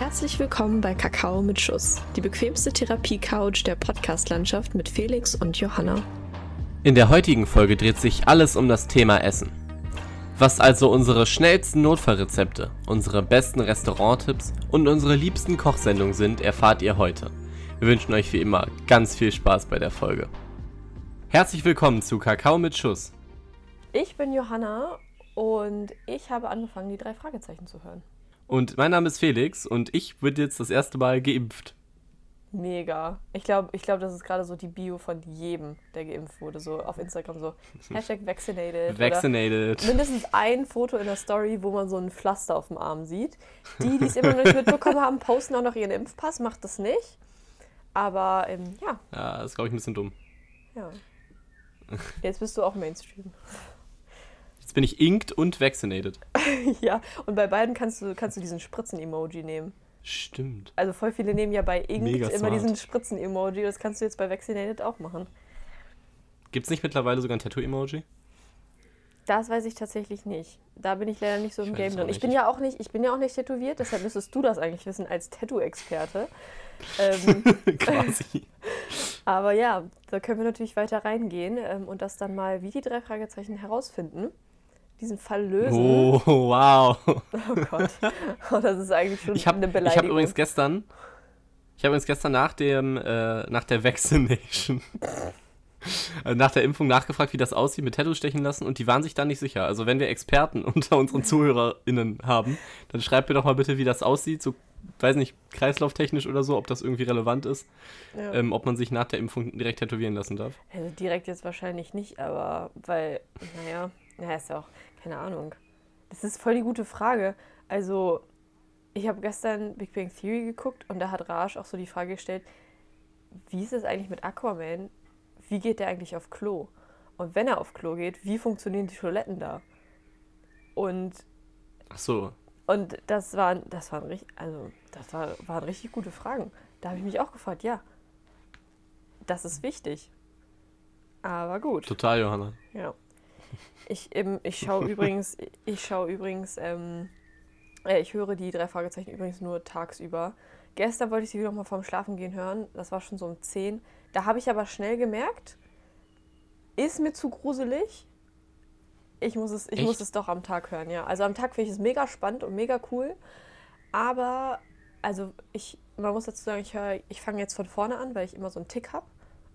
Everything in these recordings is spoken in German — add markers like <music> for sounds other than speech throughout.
Herzlich willkommen bei Kakao mit Schuss, die bequemste Therapie-Couch der Podcast-Landschaft mit Felix und Johanna. In der heutigen Folge dreht sich alles um das Thema Essen. Was also unsere schnellsten Notfallrezepte, unsere besten Restauranttipps und unsere liebsten Kochsendungen sind, erfahrt ihr heute. Wir wünschen euch wie immer ganz viel Spaß bei der Folge. Herzlich willkommen zu Kakao mit Schuss. Ich bin Johanna und ich habe angefangen, die drei Fragezeichen zu hören. Und mein Name ist Felix und ich bin jetzt das erste Mal geimpft. Mega. Ich glaube, ich glaub, das ist gerade so die Bio von jedem, der geimpft wurde. So auf Instagram so <laughs> Hashtag vaccinated. Vaccinated. mindestens ein Foto in der Story, wo man so ein Pflaster auf dem Arm sieht. Die, die es immer noch nicht mitbekommen haben, posten auch noch ihren Impfpass. Macht das nicht. Aber ähm, ja. Ja, das ist, glaube ich, ein bisschen dumm. Ja. Jetzt bist du auch Mainstream. Jetzt bin ich inked und vaccinated. <laughs> ja, und bei beiden kannst du, kannst du diesen Spritzen-Emoji nehmen. Stimmt. Also voll viele nehmen ja bei Inked Mega immer smart. diesen Spritzen-Emoji. Das kannst du jetzt bei Vaccinated auch machen. Gibt es nicht mittlerweile sogar ein Tattoo-Emoji? Das weiß ich tatsächlich nicht. Da bin ich leider nicht so im Game drin. Ich bin ja auch nicht, ich bin ja auch nicht tätowiert, deshalb müsstest du das eigentlich wissen als Tattoo-Experte. Ähm, <laughs> Quasi. <laughs> aber ja, da können wir natürlich weiter reingehen ähm, und das dann mal wie die drei Fragezeichen herausfinden. Diesen Fall lösen. Oh, wow. Oh Gott. Oh, das ist eigentlich schon Ich habe eine hab Beleidigung. übrigens gestern, ich habe übrigens gestern nach dem, äh, nach der Vaccination, <laughs> äh, nach der Impfung nachgefragt, wie das aussieht mit Tattoo stechen lassen und die waren sich da nicht sicher. Also wenn wir Experten <laughs> unter unseren ZuhörerInnen haben, dann schreibt mir doch mal bitte, wie das aussieht, so, weiß nicht, kreislauftechnisch oder so, ob das irgendwie relevant ist, ja. ähm, ob man sich nach der Impfung direkt tätowieren lassen darf. Also direkt jetzt wahrscheinlich nicht, aber weil, naja, naja, ist ja auch, keine Ahnung. Das ist voll die gute Frage. Also, ich habe gestern Big Bang Theory geguckt und da hat Raj auch so die Frage gestellt, wie ist es eigentlich mit Aquaman? Wie geht der eigentlich auf Klo? Und wenn er auf Klo geht, wie funktionieren die Toiletten da? Und, Ach so, und das waren, das waren richtig, also, das war, waren richtig gute Fragen. Da habe ich mich auch gefragt, ja, das ist wichtig. Aber gut. total, Johanna. Ja. Ich, ich schaue übrigens, ich schaue übrigens, ähm, äh, ich höre die drei Fragezeichen übrigens nur tagsüber. Gestern wollte ich sie wieder mal vorm Schlafen gehen hören. Das war schon so um 10. Da habe ich aber schnell gemerkt, ist mir zu gruselig. Ich muss es, ich Echt? muss es doch am Tag hören, ja. Also am Tag finde ich es mega spannend und mega cool. Aber, also ich, man muss dazu sagen, ich, höre- ich fange jetzt von vorne an, weil ich immer so einen Tick habe.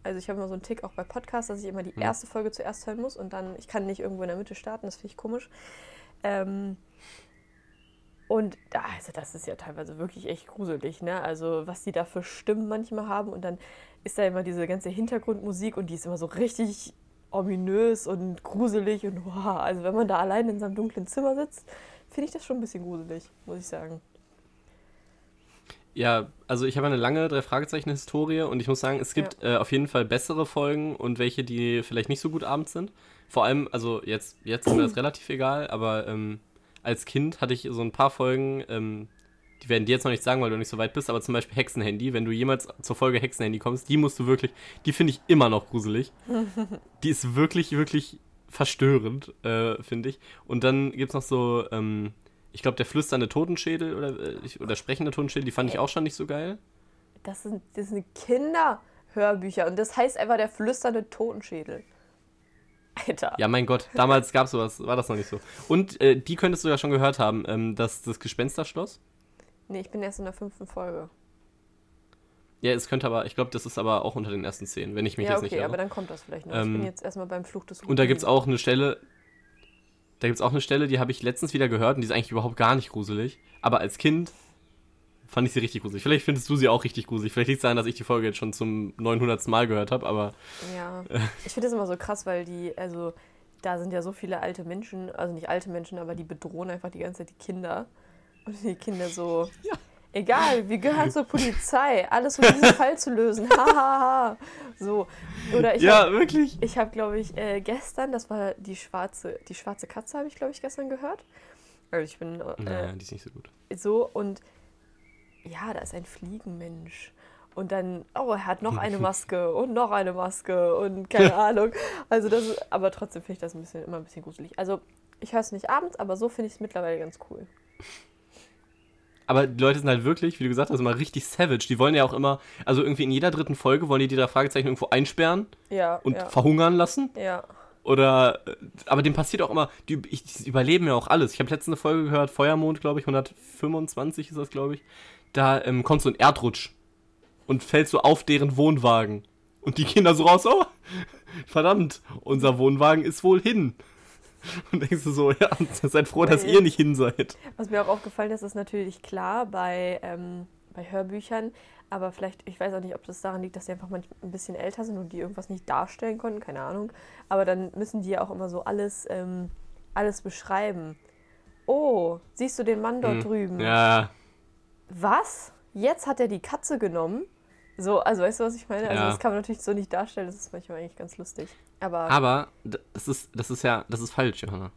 Also ich habe immer so einen Tick auch bei Podcasts, dass ich immer die Hm. erste Folge zuerst hören muss und dann, ich kann nicht irgendwo in der Mitte starten, das finde ich komisch. Ähm, und da, also das ist ja teilweise wirklich echt gruselig, ne? Also was die da für Stimmen manchmal haben und dann ist da immer diese ganze Hintergrundmusik und die ist immer so richtig ominös und gruselig und wow. Also wenn man da allein in seinem dunklen Zimmer sitzt, finde ich das schon ein bisschen gruselig, muss ich sagen. Ja, also ich habe eine lange drei Fragezeichen Historie und ich muss sagen, es gibt äh, auf jeden Fall bessere Folgen und welche, die vielleicht nicht so gut abends sind. Vor allem, also jetzt, jetzt ist mir das <clears throat> relativ egal, aber ähm, als Kind hatte ich so ein paar Folgen, ähm, die werden dir jetzt noch nicht sagen, weil du nicht so weit bist, aber zum Beispiel Hexenhandy, wenn du jemals zur Folge Hexenhandy kommst, die musst du wirklich, die finde ich immer noch gruselig. <laughs> die ist wirklich, wirklich verstörend, äh, finde ich. Und dann gibt es noch so, ähm, ich glaube, der flüsternde Totenschädel oder, äh, ich- oder sprechende Totenschädel, die fand ich auch schon nicht so geil. Das sind, das sind Kinderhörbücher und das heißt einfach der flüsternde Totenschädel. Alter. Ja, mein Gott, damals gab es sowas, war das noch nicht so. Und äh, die könntest du ja schon gehört haben, ähm, das, das Gespensterschloss. Nee, ich bin erst in der fünften Folge. Ja, es könnte aber, ich glaube, das ist aber auch unter den ersten zehn, wenn ich mich ja, jetzt okay, nicht irre. aber dann kommt das vielleicht noch. ich Ähm, bin jetzt erstmal beim Fluch des Und da gibt es Rubin. auch eine Stelle, da gibt es auch eine Stelle, die habe ich letztens wieder gehört und die ist eigentlich überhaupt gar nicht gruselig. Aber als Kind fand ich sie richtig gruselig. Vielleicht findest du sie auch richtig gruselig. Vielleicht liegt es daran, dass ich die Folge jetzt schon zum 900. Mal gehört habe, aber Ja, <laughs> ich finde das immer so krass, weil die, also da sind ja so viele alte Menschen, also nicht alte Menschen, aber die bedrohen einfach die ganze Zeit die Kinder. Und die Kinder so, egal, wir gehören zur <laughs> Polizei, alles um diesen Fall zu lösen, hahaha. so, oder ich ja, hab- wirklich. Ich habe, glaube ich, äh, gestern, das war die schwarze, die schwarze Katze, habe ich, glaube ich, gestern gehört. Also ich bin äh, Naja, die ist nicht so gut. so und ja, da ist ein Fliegenmensch. Und dann, oh, er hat noch <laughs> eine Maske und noch eine Maske und keine <laughs> Ahnung. Also das ist, aber trotzdem finde ich das ein bisschen, immer ein bisschen gruselig. Also ich höre es nicht abends, aber so finde ich es mittlerweile ganz cool. Aber die Leute sind halt wirklich, wie du gesagt hast, immer richtig savage. Die wollen ja auch immer, also irgendwie in jeder dritten Folge wollen die die drei Fragezeichen irgendwo einsperren Ja. und ja. verhungern lassen. Ja. Oder, äh, aber dem passiert auch immer, die, die überleben ja auch alles. Ich habe letztens eine Folge gehört, Feuermond, glaube ich, 125 ist das, glaube ich. Da ähm, kommt so ein Erdrutsch und fällt so auf deren Wohnwagen. Und die gehen da so raus, oh, <laughs> verdammt, unser Wohnwagen ist wohl hin. <laughs> Und denkst du so, ja, seid froh, dass ihr nicht hin seid. Was mir auch aufgefallen ist, ist natürlich klar bei, ähm, bei Hörbüchern, aber vielleicht, ich weiß auch nicht, ob das daran liegt, dass die einfach manchmal ein bisschen älter sind und die irgendwas nicht darstellen konnten, keine Ahnung. Aber dann müssen die ja auch immer so alles, ähm, alles beschreiben. Oh, siehst du den Mann dort Hm. drüben? Ja, Was? Jetzt hat er die Katze genommen? So, also weißt du, was ich meine? Also Ja. das kann man natürlich so nicht darstellen, das ist manchmal eigentlich ganz lustig. Aber, aber das ist, das ist ja, das ist falsch, Johanna.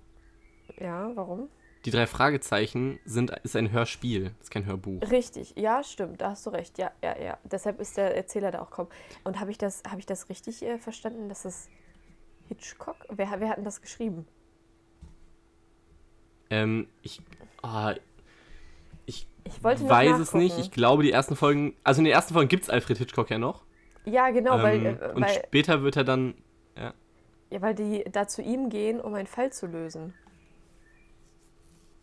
ja, warum? Die drei Fragezeichen sind, ist ein Hörspiel, ist kein Hörbuch. Richtig, ja, stimmt, da hast du recht. Ja, ja, ja. Deshalb ist der Erzähler da auch kaum. Und habe ich das, habe ich das richtig äh, verstanden, dass es Hitchcock? Wer, wer hat denn das geschrieben? Ähm, ich, ah, ich Ich weiß es nicht. Ich glaube, die ersten Folgen, also in den ersten Folgen gibt es Alfred Hitchcock ja noch. Ja, genau, weil, ähm, äh, und weil, später wird er dann, ja, weil die da zu ihm gehen, um einen Fall zu lösen.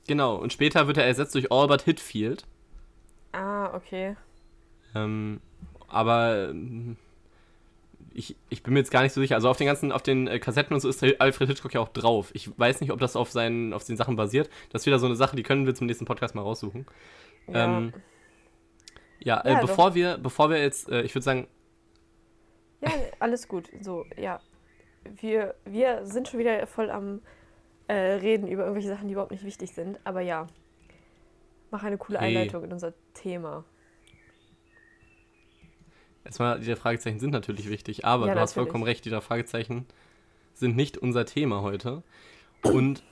genau, und später wird er ersetzt durch Albert Hitfield. Ah, okay. Ähm, aber ich, ich bin mir jetzt gar nicht so sicher. Also auf den ganzen, auf den äh, Kassetten und so ist Alfred Hitchcock ja auch drauf. Ich weiß nicht, ob das auf seinen, auf den Sachen basiert. Das ist wieder so eine Sache, die können wir zum nächsten Podcast mal raussuchen. Ja. Ähm, ja, äh, Ja, bevor wir, bevor wir jetzt, äh, ich würde sagen, Ja, alles gut. So, ja. Wir, wir sind schon wieder voll am äh, Reden über irgendwelche Sachen, die überhaupt nicht wichtig sind. Aber ja, mach eine coole Hey. Einleitung in unser Thema. Erstmal, die Fragezeichen sind natürlich wichtig, aber Ja, du hast natürlich. vollkommen recht, die Fragezeichen sind nicht unser Thema heute. Und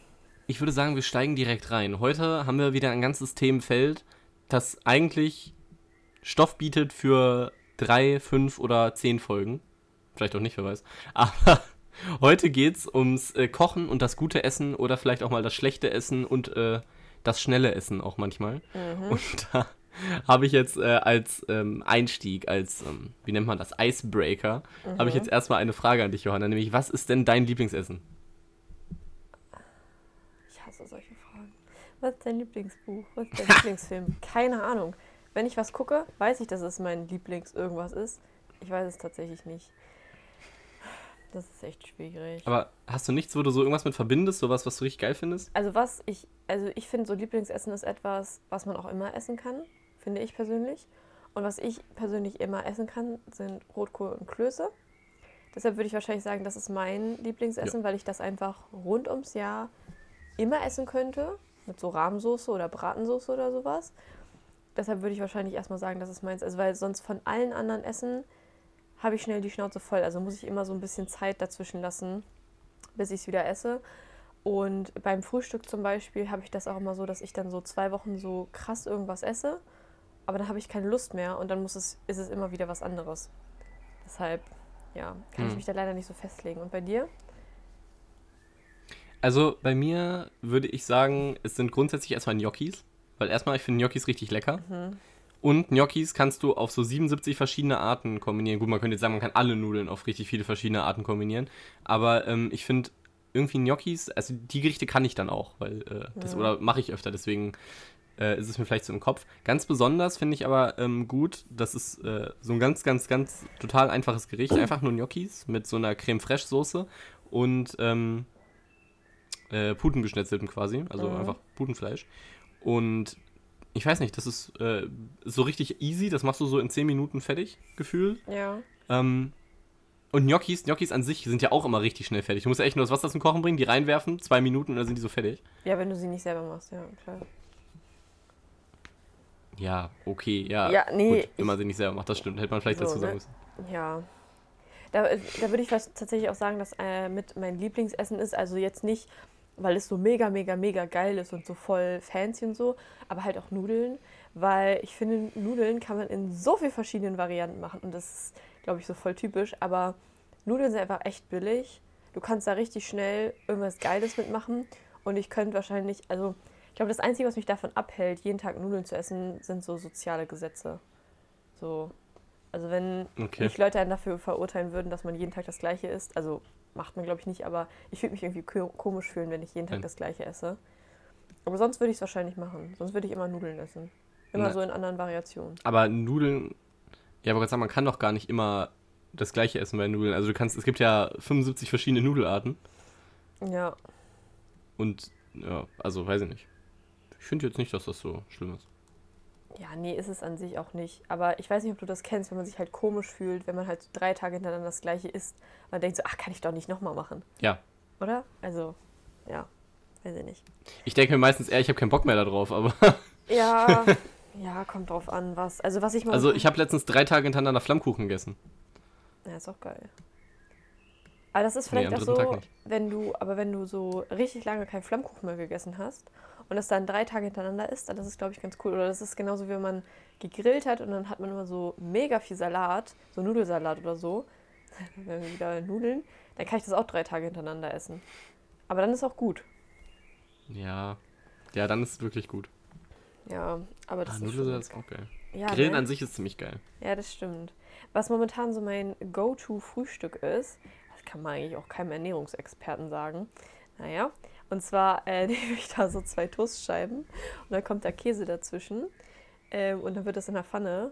ich würde sagen, wir steigen direkt rein. Heute haben wir wieder ein ganzes Themenfeld, das eigentlich Stoff bietet für drei, fünf oder zehn Folgen. Vielleicht auch nicht, wer weiß. <laughs> Aber heute geht es ums äh, Kochen und das gute Essen oder vielleicht auch mal das schlechte Essen und äh, das schnelle Essen auch manchmal. Mhm. Und <laughs> da habe ich jetzt äh, als ähm, Einstieg, als, ähm, wie nennt man das, Icebreaker, habe ich jetzt erstmal eine Frage an dich, Johanna, nämlich, was ist denn dein Lieblingsessen? Ich hasse solche Fragen. Was ist dein Lieblingsbuch? Was ist dein <laughs> Lieblingsfilm? Keine Ahnung. Wenn ich was gucke, weiß ich, dass es mein Lieblings-irgendwas ist. Ich weiß es tatsächlich nicht. Das ist echt schwierig. Aber hast du nichts, wo du so irgendwas mit verbindest, sowas, was du richtig geil findest? Also was ich, also ich finde so Lieblingsessen ist etwas, was man auch immer essen kann, finde ich persönlich. Und was ich persönlich immer essen kann, sind Rotkohl und Klöße. Deshalb würde ich wahrscheinlich sagen, das ist mein Lieblingsessen, weil ich das einfach rund ums Jahr immer essen könnte. Mit so Rahmsoße oder Bratensoße oder sowas. Deshalb würde ich wahrscheinlich erstmal sagen, das ist meins. Also weil sonst von allen anderen Essen habe ich schnell die Schnauze voll. Also muss ich immer so ein bisschen Zeit dazwischen lassen, bis ich es wieder esse. Und beim Frühstück zum Beispiel habe ich das auch immer so, dass ich dann so zwei Wochen so krass irgendwas esse, aber dann habe ich keine Lust mehr und dann muss es, ist es immer wieder was anderes. Deshalb, ja, kann ich Hm. mich da leider nicht so festlegen. Und bei dir? Also bei mir würde ich sagen, es sind grundsätzlich erstmal Gnocchis, weil erstmal, ich finde Gnocchis richtig lecker. Und Gnocchis kannst du auf so 77 verschiedene Arten kombinieren. Gut, man könnte jetzt sagen, man kann alle Nudeln auf richtig viele verschiedene Arten kombinieren. Aber ähm, ich finde irgendwie Gnocchis, also die Gerichte kann ich dann auch, weil äh, das Ja. oder mache ich öfter, deswegen äh, ist es mir vielleicht so im Kopf. Ganz besonders finde ich aber ähm, gut, das ist äh, so ein ganz, ganz, ganz total einfaches Gericht. Einfach nur Gnocchis mit so einer Creme Fraiche Soße und ähm, äh, Putengeschnetzelten quasi, also Mhm. einfach Putenfleisch. Und ich weiß nicht, das ist äh, so richtig easy, das machst du so in 10 Minuten fertig, gefühlt. Ja. Ähm, und Gnocchis, Gnocchis an sich sind ja auch immer richtig schnell fertig. Du musst ja echt nur das Wasser zum Kochen bringen, die reinwerfen, zwei Minuten und dann sind die so fertig. Ja, wenn du sie nicht selber machst, ja, klar. Ja, okay, ja. Ja, nee, Gut, wenn man sie nicht selber macht, das stimmt. Hätte man vielleicht So, dazu sagen ne? müssen. Ja. Da, da würde ich tatsächlich auch sagen, dass äh, mit mein Lieblingsessen ist. Also jetzt nicht, weil es so mega, mega, mega geil ist und so voll fancy und so, aber halt auch Nudeln. Weil ich finde, Nudeln kann man in so vielen verschiedenen Varianten machen. Und das ist, glaube ich, so voll typisch. Aber Nudeln sind einfach echt billig. Du kannst da richtig schnell irgendwas Geiles mitmachen. Und ich könnte wahrscheinlich, also Ich glaube, das Einzige, was mich davon abhält, jeden Tag Nudeln zu essen, sind so soziale Gesetze. So. Also wenn Okay. nicht Leute einen dafür verurteilen würden, dass man jeden Tag das Gleiche isst, also macht man glaube ich nicht, aber ich würde mich irgendwie ko- komisch fühlen, wenn ich jeden Tag das Gleiche esse. Aber sonst würde ich es wahrscheinlich machen. Sonst würde ich immer Nudeln essen. Immer Na- so in anderen Variationen. Aber Nudeln, ja, aber gerade sagen, man kann doch gar nicht immer das gleiche essen bei Nudeln. Also du kannst, es gibt ja 75 verschiedene Nudelarten Ja. und ja, also weiß ich nicht. Ich finde jetzt nicht, dass das so schlimm ist. Ja, nee, ist es an sich auch nicht. Aber ich weiß nicht, ob du das kennst, wenn man sich halt komisch fühlt, wenn man halt so drei Tage hintereinander das Gleiche isst. Man denkt so, ach, kann ich doch nicht nochmal machen. Ja. Oder? Also, ja, weiß ich nicht. Ich denke mir meistens eher, ich habe keinen Bock mehr darauf, aber. <laughs> Ja, <laughs> ja, kommt drauf an, was. Also, was ich mal. Also ich habe letztens drei Tage hintereinander Flammkuchen gegessen. Ja, ist auch geil. Aber das ist Nee, vielleicht am auch so, wenn du, aber wenn du so richtig lange keinen Flammkuchen mehr gegessen hast und das dann drei Tage hintereinander isst, dann ist es, glaube ich, ganz cool. Oder das ist genauso, wie wenn man gegrillt hat und dann hat man immer so mega viel Salat, so Nudelsalat oder so. <laughs> Wenn wir wieder Nudeln, dann kann ich das auch drei Tage hintereinander essen. Aber dann ist auch gut. Ja. Ja, dann ist es wirklich gut. Ja, aber das Ah, ist Nudelsalat ist auch geil. Ja, Grillen ne? an sich ist ziemlich geil. Ja, das stimmt. Was momentan so mein Go-To-Frühstück ist, das kann man eigentlich auch keinem Ernährungsexperten sagen. Naja, und zwar äh, <laughs> nehme ich da so zwei Toastscheiben und dann kommt da Käse dazwischen. Ähm, und dann wird das in der Pfanne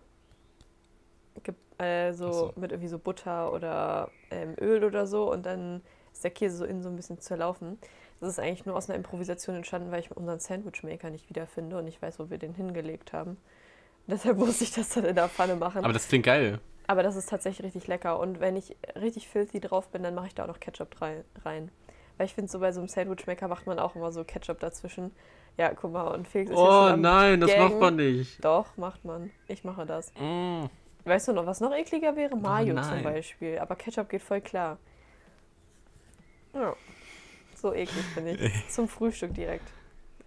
äh, so, so. mit irgendwie so Butter oder ähm, Öl oder so und dann ist der Käse so innen so ein bisschen zerlaufen. Das ist eigentlich nur aus einer Improvisation entstanden, weil ich unseren Sandwichmaker nicht wiederfinde und ich weiß, wo wir den hingelegt haben. <laughs> Deshalb muss ich das dann in der Pfanne machen. Aber das klingt geil. Aber das ist tatsächlich richtig lecker. Und wenn ich richtig filthy drauf bin, dann mache ich da auch noch Ketchup rein. Weil ich finde, so bei so einem Sandwichmaker macht man auch immer so Ketchup dazwischen. Ja, guck mal, und Felix ist Oh nein, das macht man nicht. Doch, macht man. Ich mache das. Mm. Weißt du noch, was noch ekliger wäre? Mayo zum nein. Beispiel. Aber Ketchup geht voll klar. Ja. So eklig bin ich. <laughs> Zum Frühstück direkt.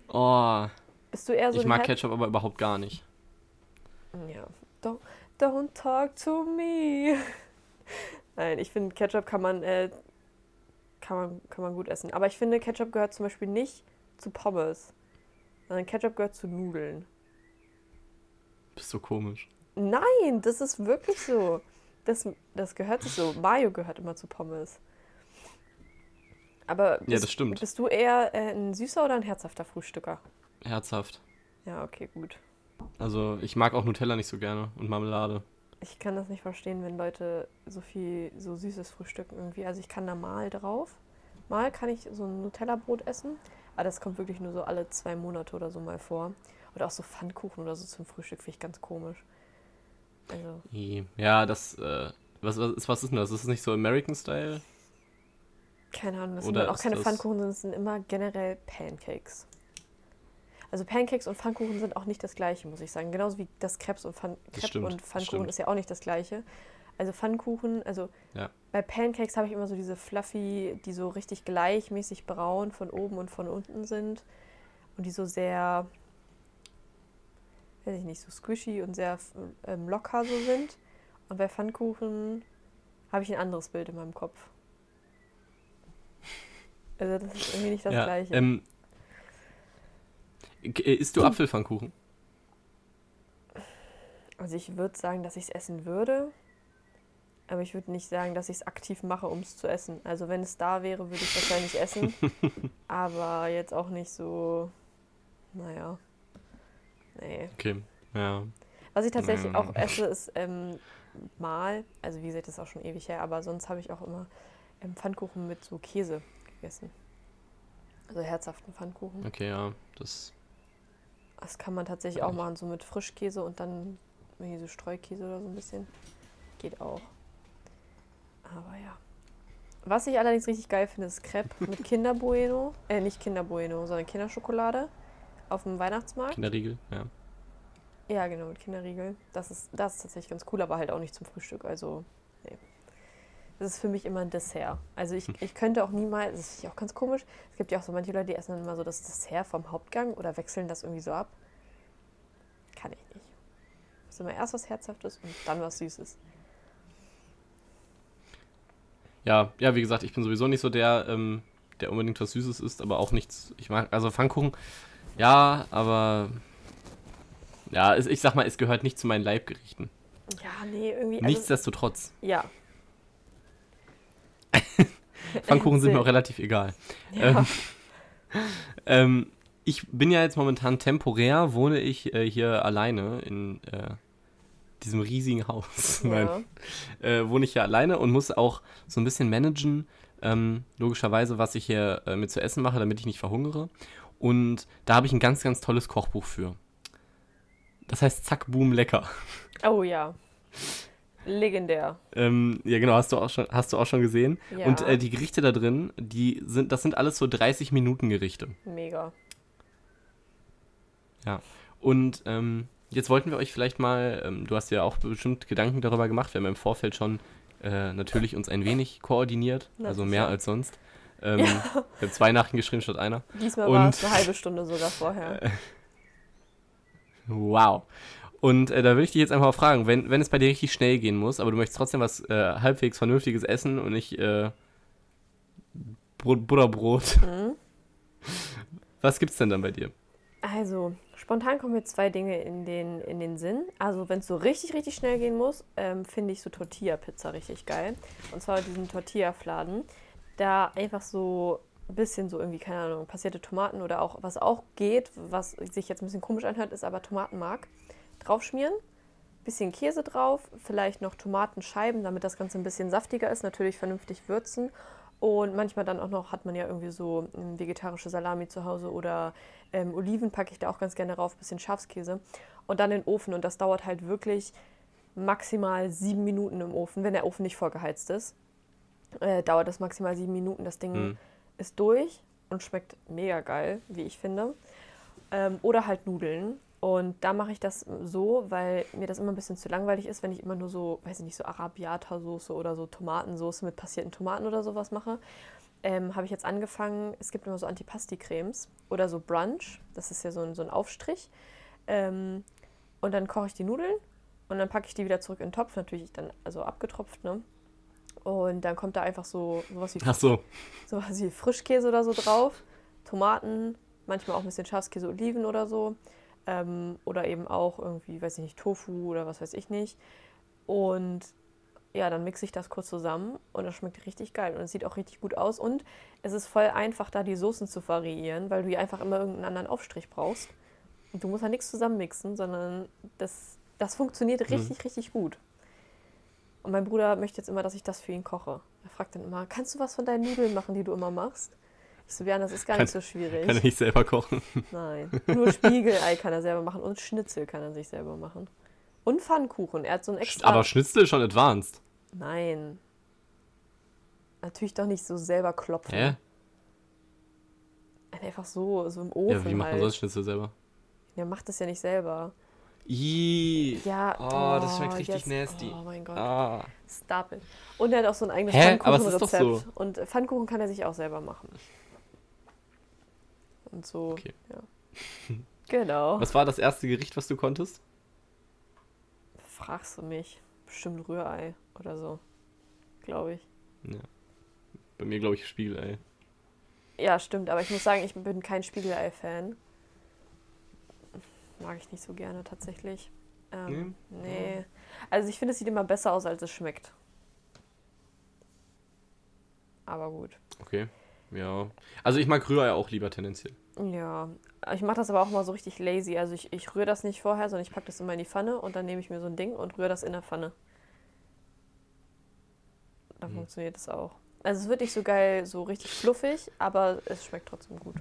Oh, Bist du eher so ich mag Ketchup aber überhaupt gar nicht. Ja. Don't, don't talk to me. <laughs> Nein, ich finde, Ketchup kann man, äh, kann, man, kann man gut essen. Aber ich finde, Ketchup gehört zum Beispiel nicht zu Pommes. Sondern Ketchup gehört zu Nudeln. Bist so komisch. Nein, das ist wirklich so. Das, das gehört sich so. Mayo gehört immer zu Pommes. Aber bist, Ja, das stimmt. bist du eher äh, ein süßer oder ein herzhafter Frühstücker? Herzhaft. Ja, okay, gut. Also ich mag auch Nutella nicht so gerne und Marmelade. Ich kann das nicht verstehen, wenn Leute so viel, so süßes frühstücken irgendwie. Also ich kann da mal drauf. Mal kann ich so ein Nutella-Brot essen, aber das kommt wirklich nur so alle zwei Monate oder so mal vor. Oder auch so Pfannkuchen oder so zum Frühstück finde ich ganz komisch. Also, Ja, das, äh, was, was, ist, was ist denn das? Ist das nicht so American Style? keine Ahnung, das Oder sind auch ist keine das- Pfannkuchen, sondern es sind immer generell Pancakes. Also Pancakes und Pfannkuchen sind auch nicht das gleiche, muss ich sagen. Genauso wie das Krebs und, Pfann Das Crepe stimmt, und Pfannkuchen ist ja auch nicht das gleiche. Also Pfannkuchen, also Ja. bei Pancakes habe ich immer so diese fluffy, die so richtig gleichmäßig braun von oben und von unten sind und die so sehr, weiß ich nicht, so squishy und sehr ähm, locker so sind. Und bei Pfannkuchen habe ich ein anderes Bild in meinem Kopf. Also das ist irgendwie nicht das ja, gleiche. Ähm, äh, isst du Apfelpfannkuchen? Also ich würde sagen, dass ich es essen würde, aber ich würde nicht sagen, dass ich es aktiv mache, um es zu essen. Also wenn es da wäre, würde ich es wahrscheinlich essen, <laughs> aber jetzt auch nicht so, naja, nee. Okay, ja. Was ich tatsächlich Ähm. auch esse, ist ähm, mal, also wie gesagt, das ist auch schon ewig her, aber sonst habe ich auch immer ähm, Pfannkuchen mit so Käse gegessen. Also herzhaften Pfannkuchen. Okay, ja. Das, Das kann man tatsächlich auch machen, so mit Frischkäse und dann irgendwie so Streukäse oder so ein bisschen. Geht auch. Aber ja. Was ich allerdings richtig geil finde, ist Crepe <laughs> mit Kinderbueno. Äh, nicht Kinderbueno, sondern Kinderschokolade auf dem Weihnachtsmarkt. Kinderriegel, ja. Ja, genau, mit Kinderriegel. Das ist, das ist tatsächlich ganz cool, aber halt auch nicht zum Frühstück. Also. Das ist für mich immer ein Dessert. Also ich, ich könnte auch niemals, das ist ja auch ganz komisch, es gibt ja auch so manche Leute, die essen dann immer so das Dessert vom Hauptgang oder wechseln das irgendwie so ab. Kann ich nicht. Es ist immer erst was Herzhaftes und dann was Süßes. Ja, ja, wie gesagt, ich bin sowieso nicht so der, ähm, der unbedingt was Süßes isst, aber auch nichts. Ich mag, also Pfannkuchen, Ja, aber. Ja, ich sag mal, es gehört nicht zu meinen Leibgerichten. Ja, nee, irgendwie. Also, Nichtsdestotrotz. ja. <laughs> Pfannkuchen sind mir auch relativ egal. Ja. Ähm, ähm, ich bin ja jetzt momentan temporär, wohne ich äh, hier alleine in äh, diesem riesigen Haus. <laughs> Nein. Äh, wohne ich hier alleine und muss auch so ein bisschen managen, ähm, logischerweise, was ich hier äh, mit zu essen mache, damit ich nicht verhungere. Und da habe ich ein ganz, ganz tolles Kochbuch für. Das heißt Zack, Boom, Lecker. Oh ja. Legendär. Ähm, ja, genau, hast du auch schon, hast du auch schon gesehen. Ja. Und äh, die Gerichte da drin, die sind, das sind alles so 30 Minuten Gerichte. Mega. Ja. Und ähm, jetzt wollten wir euch vielleicht mal, ähm, du hast ja auch bestimmt Gedanken darüber gemacht, wir haben im Vorfeld schon äh, natürlich uns ein wenig koordiniert, Na, also mehr als sonst. Ähm, Wir haben zwei Nachrichten geschrieben statt einer. Diesmal Und- war es eine halbe Stunde sogar vorher. <laughs> Wow. Und äh, da würde ich dich jetzt einfach mal fragen, wenn, wenn es bei dir richtig schnell gehen muss, aber du möchtest trotzdem was äh, halbwegs Vernünftiges essen und nicht äh, Brot, Butterbrot. Mhm. <laughs> Was gibt's denn dann bei dir? Also, spontan kommen mir zwei Dinge in den, in den Sinn. Also, wenn es so richtig, richtig schnell gehen muss, ähm, finde ich so Tortilla-Pizza richtig geil. Und zwar diesen Tortilla-Fladen. Da einfach so ein bisschen so irgendwie, keine Ahnung, passierte Tomaten oder auch, was auch geht, was sich jetzt ein bisschen komisch anhört, ist aber Tomatenmark. Draufschmieren, bisschen Käse drauf, vielleicht noch Tomatenscheiben, damit das Ganze ein bisschen saftiger ist, natürlich vernünftig würzen. Und manchmal dann auch noch, hat man ja irgendwie so ähm, vegetarische Salami zu Hause oder ähm, Oliven packe ich da auch ganz gerne drauf, bisschen Schafskäse. Und dann in den Ofen. Und das dauert halt wirklich maximal sieben Minuten im Ofen, wenn der Ofen nicht vorgeheizt ist. Äh, dauert das maximal sieben Minuten. Das Ding Mhm. ist durch und schmeckt mega geil, wie ich finde. Ähm, oder halt Nudeln. Und da mache ich das so, weil mir das immer ein bisschen zu langweilig ist, wenn ich immer nur so, weiß ich nicht, so Arabiata-Soße oder so Tomatensoße mit passierten Tomaten oder sowas mache. Ähm, habe ich jetzt angefangen, es gibt immer so Antipasti-Cremes oder so Brunch. Das ist ja so ein, so ein Aufstrich. Ähm, und dann koche ich die Nudeln und dann packe ich die wieder zurück in den Topf, natürlich dann also abgetropft, ne? Und dann kommt da einfach so sowas wie Ach so. sowas wie Frischkäse oder so drauf, Tomaten, manchmal auch ein bisschen Schafskäse, Oliven oder so. Ähm, oder eben auch irgendwie, weiß ich nicht, Tofu oder was weiß ich nicht. Und ja, dann mixe ich das kurz zusammen und das schmeckt richtig geil und es sieht auch richtig gut aus. Und es ist voll einfach, da die Soßen zu variieren, weil du ja einfach immer irgendeinen anderen Aufstrich brauchst. Und du musst da nichts zusammenmixen, sondern das, das funktioniert richtig, richtig gut. Und mein Bruder möchte jetzt immer, dass ich das für ihn koche. Er fragt dann immer, kannst du was von deinen Nudeln machen, die du immer machst? Ja, das ist gar Kann- nicht so schwierig. Kann er nicht selber kochen. Nein, nur Spiegelei kann er selber machen und Schnitzel kann er sich selber machen. Und Pfannkuchen. Er hat so ein extra. Aber Schnitzel ist schon advanced. Nein. Natürlich doch nicht so selber klopfen. Hä? Einfach so, so im Ofen. Ja, wie macht man halt. sonst Schnitzel selber? Der macht das ja nicht selber. Ih. Ja. Oh, das schmeckt richtig jetzt- nasty. Oh mein Gott. Ah. Stop it. Und er hat auch so ein eigenes Pfannkuchenrezept. so. Und Pfannkuchen kann er sich auch selber machen. Und so. Okay. Ja. <laughs> Genau. Was war das erste Gericht, was du konntest? Fragst du mich? Bestimmt Rührei oder so. Glaube ich. Bei mir, glaube ich, Spiegelei. Ja, stimmt, aber ich muss sagen, ich bin kein Spiegelei-Fan. Mag ich nicht so gerne tatsächlich. Ähm, nee. Also ich finde, es sieht immer besser aus, als es schmeckt. Aber gut. Okay. Ja. Also ich mag Rührei auch lieber tendenziell. Ja, ich mache das aber auch mal so richtig lazy. Also ich, ich rühre das nicht vorher, sondern ich packe das immer in die Pfanne und dann nehme ich mir so ein Ding und rühre das in der Pfanne. Dann Mhm. funktioniert das auch. Also es wird nicht so geil, so richtig fluffig, aber es schmeckt trotzdem gut.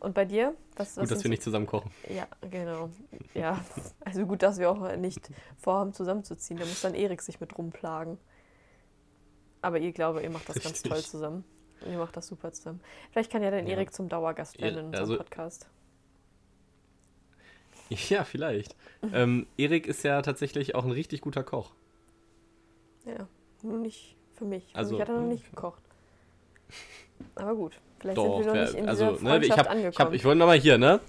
Und bei dir? Was, was Gut, dass wir nicht zusammen kochen. Ja, genau. Ja, also gut, dass wir auch nicht vorhaben, zusammenzuziehen. Da muss dann Erik sich mit rumplagen. Aber ihr glaube, ihr macht das ganz Richtig. toll zusammen. Ihr macht das super zusammen. Vielleicht kann ja dann Ja. Erik zum Dauergast werden Ja, in unserem also- Podcast. <laughs> Ja, vielleicht. ähm, Erik ist ja tatsächlich auch ein richtig guter Koch. Ja, nur nicht für mich. Für Also, mich hat er noch hm. nicht gekocht. Aber gut, vielleicht Doch, sind wir noch nicht in also, dieser ne, ich Freundschaft habe ich, angekommen. hab, ich wollte nochmal hier, ne?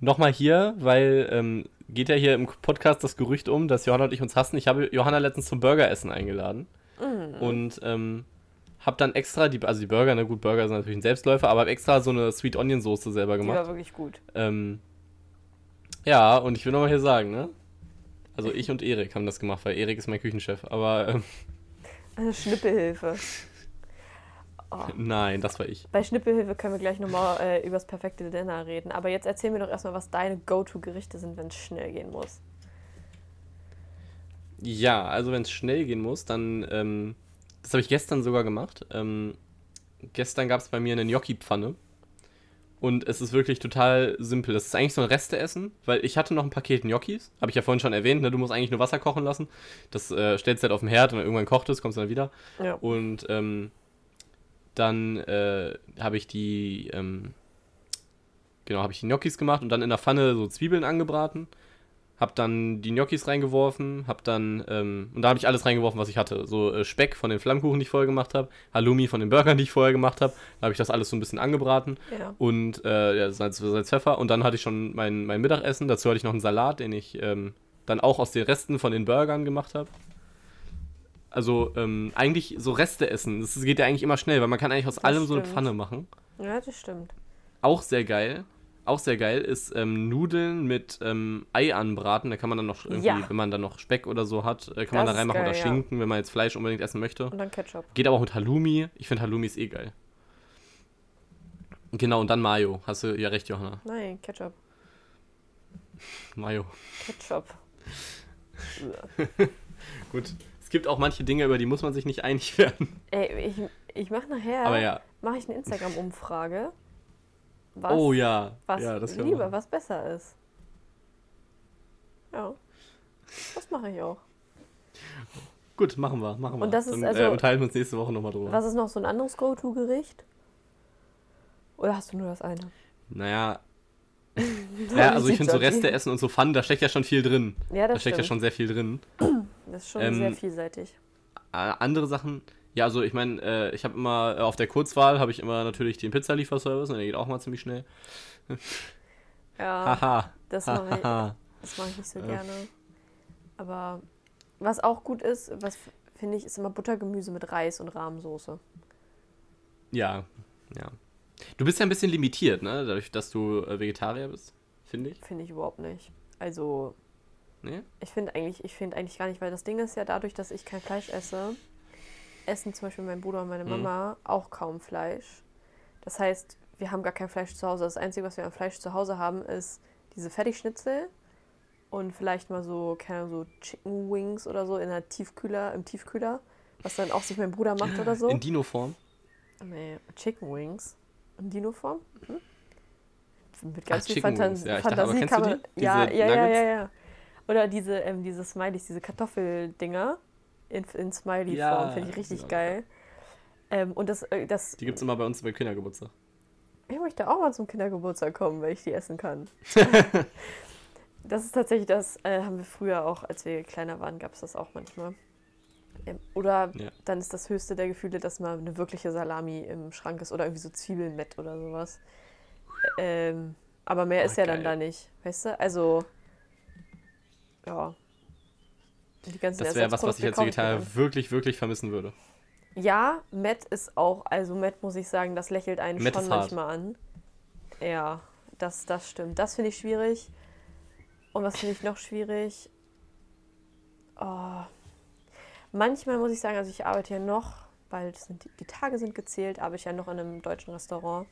Nochmal hier, weil ähm, geht ja hier im Podcast das Gerücht um, dass Johanna und ich uns hassen. Ich habe Johanna letztens zum Burgeressen eingeladen Mhm. und ähm, hab dann extra, die, also die Burger, ne, gut, Burger sind natürlich ein Selbstläufer, aber hab extra so eine Sweet Onion Soße selber Die gemacht. war wirklich gut. Ähm, ja, und ich will nochmal hier sagen, ne? Also ich und Erik haben das gemacht, weil Erik ist mein Küchenchef. Aber ähm, <laughs> Also Schnippelhilfe. <laughs> Oh. nein, das war ich. Bei Schnippelhilfe können wir gleich nochmal äh, übers perfekte Dinner reden. Aber jetzt erzähl mir doch erstmal, was deine Go-To-Gerichte sind, wenn es schnell gehen muss. Ja, also wenn es schnell gehen muss, dann, ähm, das habe ich gestern sogar gemacht. Ähm, gestern gab es bei mir eine Gnocchi-Pfanne. Und es ist wirklich total simpel. Das ist eigentlich so ein Resteessen, weil ich hatte noch ein Paket Gnocchis. Habe ich ja vorhin schon erwähnt, ne? du musst eigentlich nur Wasser kochen lassen. Das äh, stellst du halt auf den Herd und wenn irgendwann kocht es, kommst du dann wieder. Ja. Und ähm, dann äh, habe ich die, ähm, genau, habe ich die Gnocchis gemacht und dann in der Pfanne so Zwiebeln angebraten. Hab dann die Gnocchis reingeworfen, hab dann, ähm, und da habe ich alles reingeworfen, was ich hatte. So äh, Speck von den Flammkuchen, die ich vorher gemacht habe, Halloumi von den Burgern, die ich vorher gemacht habe. Da habe ich das alles so ein bisschen angebraten Ja. und äh, ja, Salz, Salz, Pfeffer. Und dann hatte ich schon mein, mein Mittagessen. Dazu hatte ich noch einen Salat, den ich ähm, dann auch aus den Resten von den Burgern gemacht habe. Also ähm, eigentlich so Reste essen. Das geht ja eigentlich immer schnell, weil man kann eigentlich aus Das allem so eine stimmt. Pfanne machen. ja, das stimmt. Auch sehr geil. Auch sehr geil ist ähm, Nudeln mit ähm, Ei anbraten. Da kann man dann noch irgendwie, Ja. wenn man dann noch Speck oder so hat, äh, kann man Das da ist reinmachen geil, oder ja. Schinken, wenn man jetzt Fleisch unbedingt essen möchte. Und dann Ketchup. Geht aber auch mit Halloumi. Ich finde Halloumi ist eh geil. Genau, und dann Mayo. Hast du ja recht, Johanna. Nein, Ketchup. Mayo. Ketchup. <laughs> Gut. Es gibt auch manche Dinge, über die muss man sich nicht einig <laughs> werden. Ey, ich, ich mache nachher Aber ja. mache ich eine Instagram-Umfrage. Was, oh ja. was ja, lieber, was besser ist. Ja. Das mache ich auch. Gut, machen wir, machen wir. Und das ist Dann, also- äh, unterhalten wir uns nächste Woche nochmal drüber. Was ist noch so ein anderes Go-To-Gericht? Oder hast du nur das eine? Naja. <laughs> ja, also ich finde so. Reste essen und so Pfannen, da steckt ja schon viel drin. Ja, Da das steckt ja stimmt. schon sehr viel drin. Das ist schon Ähm, sehr vielseitig. Andere Sachen, ja, also ich meine, äh, ich habe immer, äh, auf der Kurzwahl habe ich immer natürlich den Pizzalieferservice und der geht auch mal ziemlich schnell. <laughs> Ja, Haha. das mache ich, das mach ich nicht so Ja. gerne. Aber was auch gut ist, was finde ich, ist immer Buttergemüse mit Reis und Rahmsoße. Ja, ja. Du bist ja ein bisschen limitiert, ne? Dadurch, dass du äh, Vegetarier bist, finde ich. Finde ich überhaupt nicht. Also, Ne? ich finde eigentlich, ich finde eigentlich gar nicht, weil das Ding ist ja dadurch, dass ich kein Fleisch esse, essen zum Beispiel mein Bruder und meine Mhm. Mama auch kaum Fleisch. Das heißt, wir haben gar kein Fleisch zu Hause. Das Einzige, was wir an Fleisch zu Hause haben, ist diese Fertigschnitzel und vielleicht mal so, keine Ahnung, so Chicken Wings oder so in der Tiefkühler, im Tiefkühler, was dann auch sich mein Bruder macht oder so. In Dino-Form. Nee, Chicken Wings. In Dino-Form? Hm? Mit ganz Ach, viel Fantas. Ja, dachte, Fantasie kann man. Ja, ja, ja, ja, ja. Oder diese, ähm, diese Smileys, diese Kartoffeldinger in, in Smiley-Form. Ja, Finde ich richtig geil. Ähm, und das, äh, das Die gibt es immer bei uns bei Kindergeburtstag. ich möchte auch mal zum Kindergeburtstag kommen, weil ich die essen kann. <laughs> das ist tatsächlich das, äh, haben wir früher auch, als wir kleiner waren, gab es das auch manchmal. Ähm, oder Ja. dann ist das höchste der Gefühle, dass mal eine wirkliche Salami im Schrank ist oder irgendwie so Zwiebelmett oder sowas. Ähm, aber mehr Ah, ist ja dann geil. da nicht, weißt du? Also, ja. Das wäre was, was ich als Vegetarier wirklich, wirklich vermissen würde. Ja, Matt ist auch, also Matt muss ich sagen, das lächelt einen Matt schon hart. manchmal an. Ja, das, das stimmt. Das finde ich schwierig. Und was finde ich noch schwierig? Oh. Manchmal muss ich sagen, also ich arbeite ja noch, weil die- die Tage sind gezählt, arbeite ich ja noch in einem deutschen Restaurant.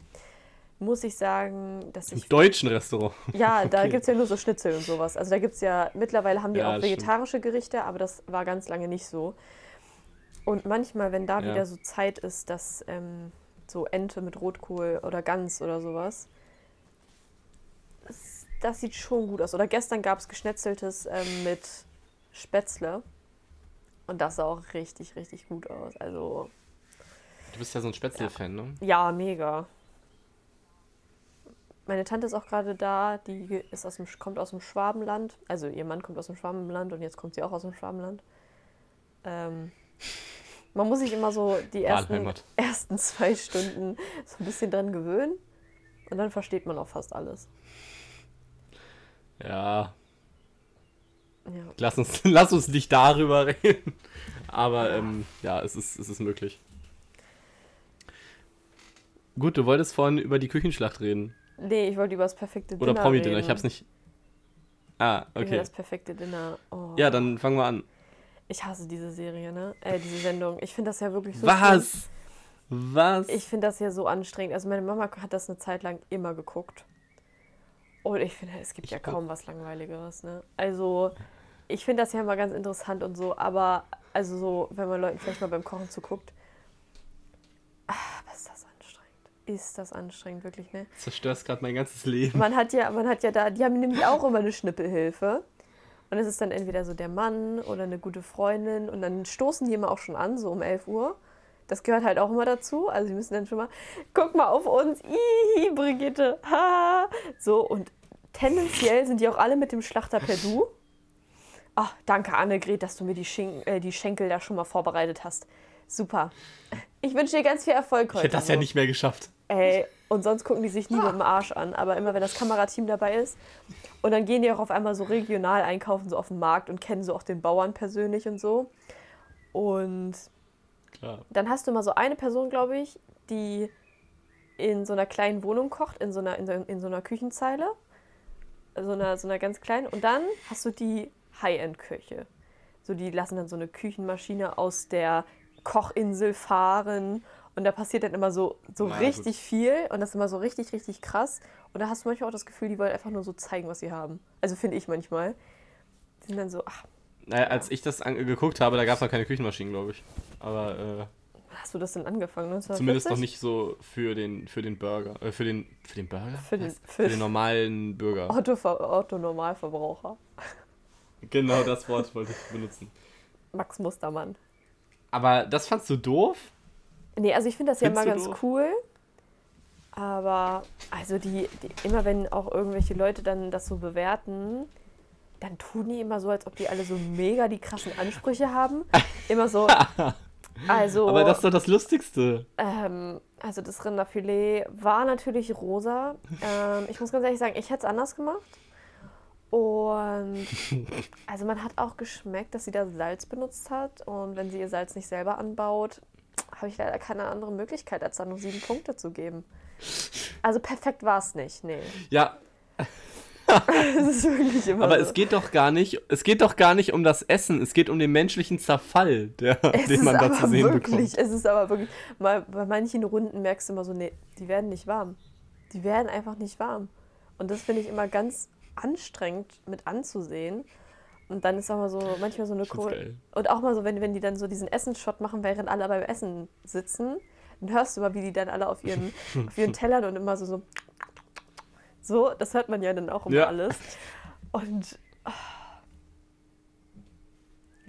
Muss ich sagen, dass Im ich deutschen Restaurant. <laughs> ja, da Okay. gibt es ja nur so Schnitzel und sowas. Also da gibt es ja, mittlerweile haben die Ja, auch das stimmt. vegetarische Gerichte, aber das war ganz lange nicht so. Und manchmal, wenn da Ja. wieder so Zeit ist, dass ähm, so Ente mit Rotkohl oder Gans oder sowas, das, das sieht schon gut aus. Oder gestern gab es geschnetzeltes ähm, mit Spätzle. Und das sah auch richtig, richtig gut aus. Also, Du bist ja so ein Spätzle-Fan, ne? ja, mega. Meine Tante ist auch gerade da, die ist aus dem, kommt aus dem Schwabenland. Also ihr Mann kommt aus dem Schwabenland und jetzt kommt sie auch aus dem Schwabenland. Ähm, man muss sich immer so die ersten, <laughs> ersten zwei Stunden so ein bisschen dran gewöhnen und dann versteht man auch fast alles. Ja, Ja. lass uns, <laughs> lass uns nicht darüber <laughs> reden. Aber ähm, ja, es ist, es ist möglich. Gut, du wolltest vorhin über die Küchenschlacht reden. Nee, ich wollte über das perfekte Dinner Oder Promi-Dinner, ich hab's nicht. Ah, Über okay. das perfekte Dinner. Oh. Ja, dann fangen wir an. Ich hasse diese Serie, ne? Äh, diese Sendung. Ich finde das ja wirklich so schlimm. Was? Was? Ich finde das ja so anstrengend. Also meine Mama hat das eine Zeit lang immer geguckt. Und ich finde, es gibt Ich ja kaum was Langweiligeres, ne? Also, ich finde das ja immer ganz interessant und so, aber also so, wenn man Leuten vielleicht mal beim Kochen zuguckt, ah, was ist das anstrengend. Ist das anstrengend, wirklich, ne? zerstörst gerade mein ganzes Leben. Man hat ja, man hat ja da, die haben nämlich auch immer eine Schnippelhilfe. Und es ist dann entweder so der Mann oder eine gute Freundin und dann stoßen die immer auch schon an, so um 11 Uhr. Das gehört halt auch immer dazu. Also die müssen dann schon mal, guck mal auf uns, Ihi, Brigitte, ha. So, und tendenziell sind die auch alle mit dem Schlachter per Du. Ach, danke Annegret, dass du mir die, Schinken, äh, die Schenkel da schon mal vorbereitet hast. Super. Ich wünsche dir ganz viel Erfolg Ich heute. hätte das ja nicht mehr geschafft. Ey, und sonst gucken die sich nie mit dem Arsch an. Aber immer, wenn das Kamerateam dabei ist. Und dann gehen die auch auf einmal so regional einkaufen, so auf dem Markt und kennen so auch den Bauern persönlich und so. Und Klar. dann hast du immer so eine Person, glaube ich, die in so einer kleinen Wohnung kocht, in so einer, in so, in so einer Küchenzeile. So einer, so einer ganz kleinen. Und dann hast du die High-End-Küche. So, die lassen dann so eine Küchenmaschine aus der Kochinsel fahren. Und da passiert dann immer so, so Na, richtig viel. Und das ist immer so richtig, richtig krass. Und da hast du manchmal auch das Gefühl, die wollen einfach nur so zeigen, was sie haben. Also finde ich manchmal. Die sind dann so, ach, Naja, als ich das an, geguckt habe, da gab es noch keine Küchenmaschinen, glaube ich. Aber äh, hast du das denn angefangen? 1940? zumindest noch nicht so für den, für den Burger. Äh, für den, für den Burger? Für den- für- für den normalen Bürger. Otto, Otto Normalverbraucher. Genau das Wort wollte ich benutzen. Max Mustermann. Aber das fandst du doof? Nee, also ich finde das ja Findest immer du ganz doof? cool. Aber also die, die, immer wenn auch irgendwelche Leute dann das so bewerten, dann tun die immer so, als ob die alle so mega die krassen Ansprüche haben. <laughs> Immer so. Also, Aber das ist doch das Lustigste. ähm, also das Rinderfilet war natürlich rosa. Ähm, ich muss ganz ehrlich sagen, ich hätte es anders gemacht. Und <laughs> also man hat auch geschmeckt, dass sie da Salz benutzt hat. Und wenn sie ihr Salz nicht selber anbaut, habe ich leider keine andere Möglichkeit, als da nur sieben Punkte zu geben. Also perfekt war es nicht, nee. Ja, <laughs> Es ist wirklich immer aber so. es geht doch gar nicht, es geht doch gar nicht um das Essen, es geht um den menschlichen Zerfall, der, den man da zu sehen wirklich, bekommt. Es ist aber wirklich, mal, bei manchen Runden merkst du immer so, nee, die werden nicht warm. Die werden einfach nicht warm. Und das finde ich immer ganz anstrengend mit anzusehen. Und dann ist auch mal so, manchmal so eine Ich geil. Und auch mal so, wenn, wenn die dann so diesen Essensshot machen, während alle beim Essen sitzen, dann hörst du mal, wie die dann alle auf ihren, <laughs> auf ihren Tellern und immer so, so, so, das hört man ja dann auch immer Ja. alles. Und, ah.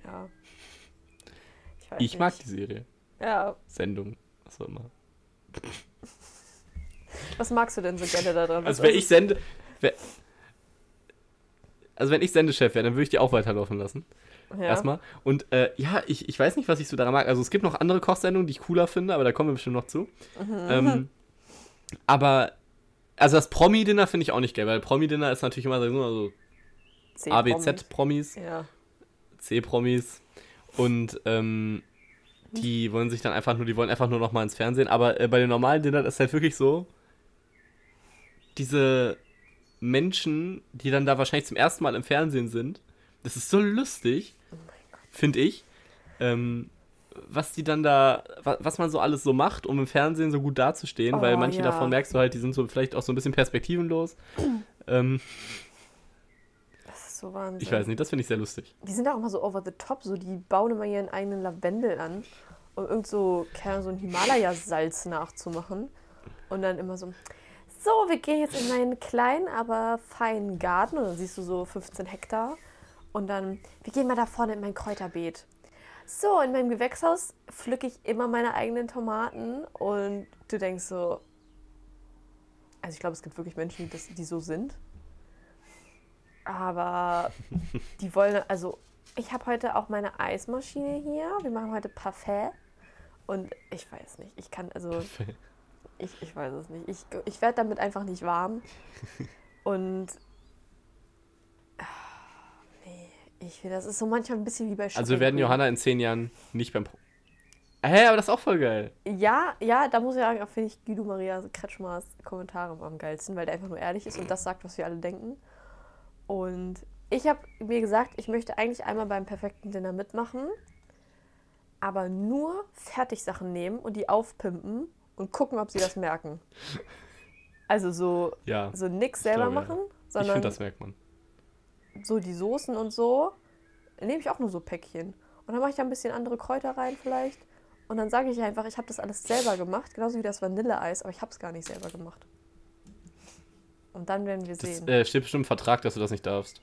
ja. weiß Ich mag die Serie, Ja, Sendung, was auch immer. was magst du denn so gerne daran? Also wenn ich sende, also wenn ich Sendechef wäre, dann würde ich die auch weiterlaufen lassen. ja. Erstmal. Und äh, ja, ich, ich weiß nicht, was ich so daran mag. Also es gibt noch andere Kochsendungen, die ich cooler finde, aber da kommen wir bestimmt noch zu. Mhm. Ähm, aber, also das Promi-Dinner finde ich auch nicht geil, weil Promi-Dinner ist natürlich immer so. ABZ-Promis, Ja. C-Promis und ähm, die wollen sich dann einfach nur, die wollen einfach nur noch mal ins Fernsehen. Aber äh, bei den normalen Dinnern ist halt wirklich so, diese Menschen, die dann da wahrscheinlich zum ersten Mal im Fernsehen sind, das ist so lustig, finde ich, ähm, was die dann da, wa- was man so alles so macht, um im Fernsehen so gut dazustehen, weil Oh, manche ja. davon merkst du halt, die sind so vielleicht auch so ein bisschen perspektivenlos. <clears throat> ähm, Das ist so Wahnsinn. ich weiß nicht, das finde ich sehr lustig. Die sind auch immer so over the top, so die bauen immer ihren eigenen Lavendel an, um irgend so, keine so ein Himalaya-Salz nachzumachen. Und dann immer so, so, wir gehen jetzt in meinen kleinen, aber feinen Garten. Und dann siehst du so 15 Hektar. Und dann, wir gehen mal da vorne in mein Kräuterbeet. So, in meinem Gewächshaus pflücke ich immer meine eigenen Tomaten. Und du denkst so, also ich glaube, es gibt wirklich Menschen, die, die so sind. Aber <laughs> die wollen, also ich habe heute auch meine Eismaschine hier. Wir machen heute Parfait. Und ich weiß nicht, ich kann, also ich, ich weiß es nicht. Ich, ich werde damit einfach nicht warm. <laughs> Und ah, nee, ich finde, das ist so manchmal ein bisschen wie bei Also wir werden. Johanna in zehn Jahren nicht beim Pro Hä, aber das ist auch voll geil. Ja, ja, da muss ich sagen, finde ich Guido Maria Kretschmers Kommentare am geilsten, weil der einfach nur ehrlich ist und das sagt, was wir alle denken. Und ich habe mir gesagt, ich möchte eigentlich einmal beim perfekten Dinner mitmachen, aber nur Fertigsachen nehmen und die aufpimpen und gucken, ob sie das merken. Also so, Ja. so nix selber glaube, ja. machen, Ich sondern finde, das merkt man. so die Soßen und so, nehme ich auch nur so Päckchen. Und dann mache ich da ein bisschen andere Kräuter rein vielleicht. Und dann sage ich einfach, ich habe das alles selber gemacht, genauso wie das Vanilleeis, aber ich habe es gar nicht selber gemacht. Und dann werden wir Das sehen. äh, steht bestimmt im Vertrag, dass du das nicht darfst.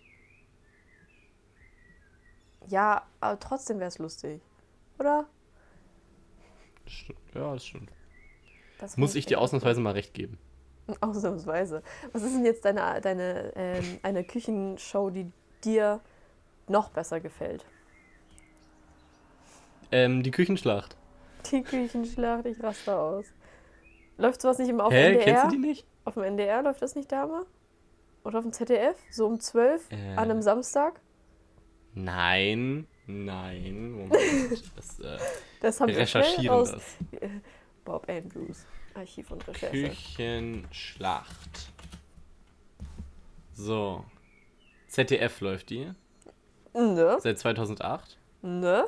ja, aber trotzdem wäre es lustig. Oder? Stimmt. Ja, das stimmt. Das Muss ich dir ausnahmsweise mal recht geben. Ausnahmsweise. Was ist denn jetzt deine, deine ähm, eine Küchenshow, die dir noch besser gefällt? Ähm, die Küchenschlacht. Die Küchenschlacht, ich raste aus. Läuft sowas nicht immer auf Hä, NDR? kennst du die nicht? Auf dem NDR läuft das nicht da mal? Oder auf dem ZDF? So um 12 Äh. an einem Samstag? Nein, nein. Moment. <laughs> Das, äh, Das haben wir wir recherchieren aus das. Bob Andrews, Archiv und Recherche. Küchenschlacht. So. ZDF läuft die. Ne? Seit 2008. Ne?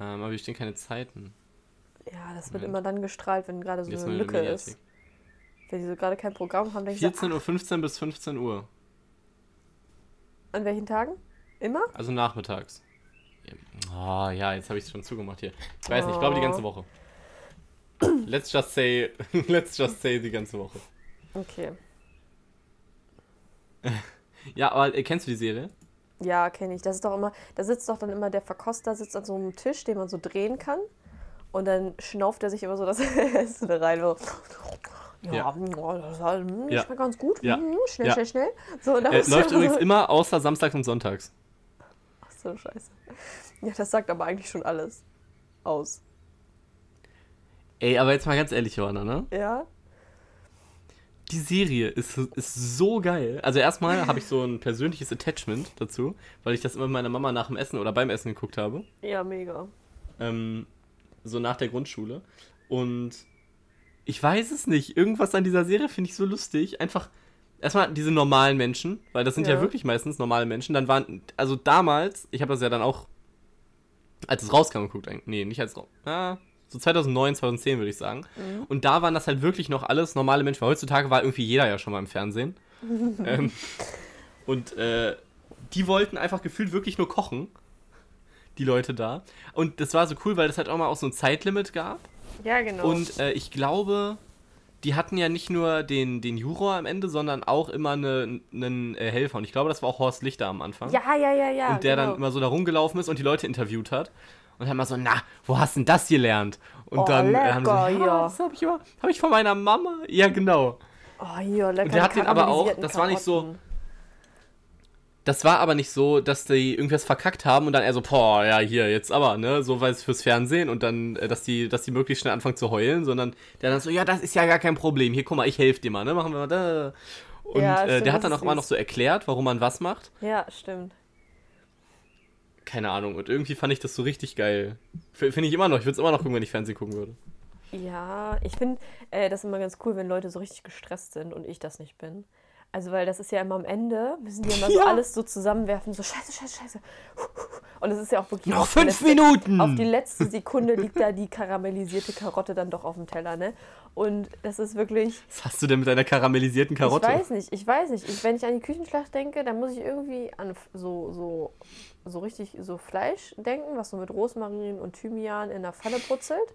Ähm, aber hier stehen keine Zeiten. Ja, das wird immer dann gestrahlt, wenn gerade so Jetzt eine Lücke ist. Wenn die so gerade kein Programm haben, denke ich, so, 14.15 Uhr bis 15 Uhr. an welchen Tagen? Immer? Also nachmittags. Oh ja, jetzt habe ich es schon zugemacht hier. Ich weiß nicht, ich glaube die ganze Woche. Let's just say, <laughs> let's just say die ganze Woche. Okay. Ja, aber äh, kennst du die Serie? Ja, kenne ich. Das ist doch immer, da sitzt doch dann immer der Verkoster sitzt an so einem Tisch, den man so drehen kann. Und dann schnauft er sich immer so das <laughs> Essen rein. So. Ja, Ja. ja. das hm, Ja. schmeckt ganz gut. Ja. Hm, schnell, Ja. schnell, schnell. So, und dann Äh, läuft übrigens so, immer außer Samstags und Sonntags. Ach so, scheiße. Ja, das sagt aber eigentlich schon alles aus. Ey, aber jetzt mal ganz ehrlich, Johanna, ne? Ja? Die Serie ist, ist so geil. Also erstmal habe ich so ein persönliches Attachment dazu, weil ich das immer mit meiner Mama nach dem Essen oder beim Essen geguckt habe. Ja, mega. Ähm, so nach der Grundschule. Und ich weiß es nicht. Irgendwas an dieser Serie finde ich so lustig. Einfach erstmal diese normalen Menschen, weil das sind ja. Ja. wirklich meistens normale Menschen. Dann waren, also damals, ich habe das ja dann auch, als es rauskam geguckt, eigentlich. Nee, nicht als raus. Ah, so 2009, 2010 würde ich sagen. Und da waren das halt wirklich noch alles normale Menschen. Weil heutzutage war irgendwie jeder ja schon mal im Fernsehen. <laughs> ähm, und äh, die wollten einfach gefühlt wirklich nur kochen. Die Leute da. Und das war so cool, weil das halt auch mal auch so ein Zeitlimit gab. Ja, genau. Und äh, ich glaube, die hatten ja nicht nur den, den Juror am Ende, sondern auch immer eine- einen äh, Helfer. Und ich glaube, das war auch Horst Lichter am Anfang. ja, ja, ja, ja. und der genau. dann immer so da rumgelaufen ist und die Leute interviewt hat. Und dann immer so, na, wo hast denn das gelernt? Und Oh, dann äh, haben sie lecker, so, ja, ja. das habe ich, immer- hab ich von meiner Mama. Ja, genau. Oh, hier, lecker. Und der hat den aber auch- das war nicht so-. Das war aber nicht so, dass die irgendwas verkackt haben und dann eher so, boah, ja, hier, jetzt aber, ne, so weil es fürs Fernsehen und dann, äh, dass die, dass die möglichst schnell anfangen zu heulen, sondern der dann so, ja, das ist ja gar kein Problem, hier, guck mal, ich helfe dir mal, ne, machen wir mal da. Und Ja, äh, stimmt, der hat dann auch immer noch so erklärt, warum man was macht. Ja, stimmt. Keine Ahnung, und irgendwie fand ich das so richtig geil. Finde ich immer noch, ich würde es immer noch gucken, wenn ich Fernsehen gucken würde. Ja, ich finde äh, das immer ganz cool, wenn Leute so richtig gestresst sind und ich das nicht bin. Also, weil das ist ja immer am Ende, müssen die immer so Ja. alles so zusammenwerfen, so scheiße, scheiße, scheiße. Und es ist ja auch wirklich. Noch fünf letzte- Minuten! Auf die letzte Sekunde liegt da die karamellisierte Karotte dann doch auf dem Teller, ne? Und das ist wirklich. Was hast du denn mit deiner karamellisierten Karotte? Ich weiß nicht, ich weiß nicht. Ich, wenn ich an die Küchenschlacht denke, dann muss ich irgendwie an so, so, so richtig so Fleisch denken, was so mit Rosmarin und Thymian in der Pfanne brutzelt.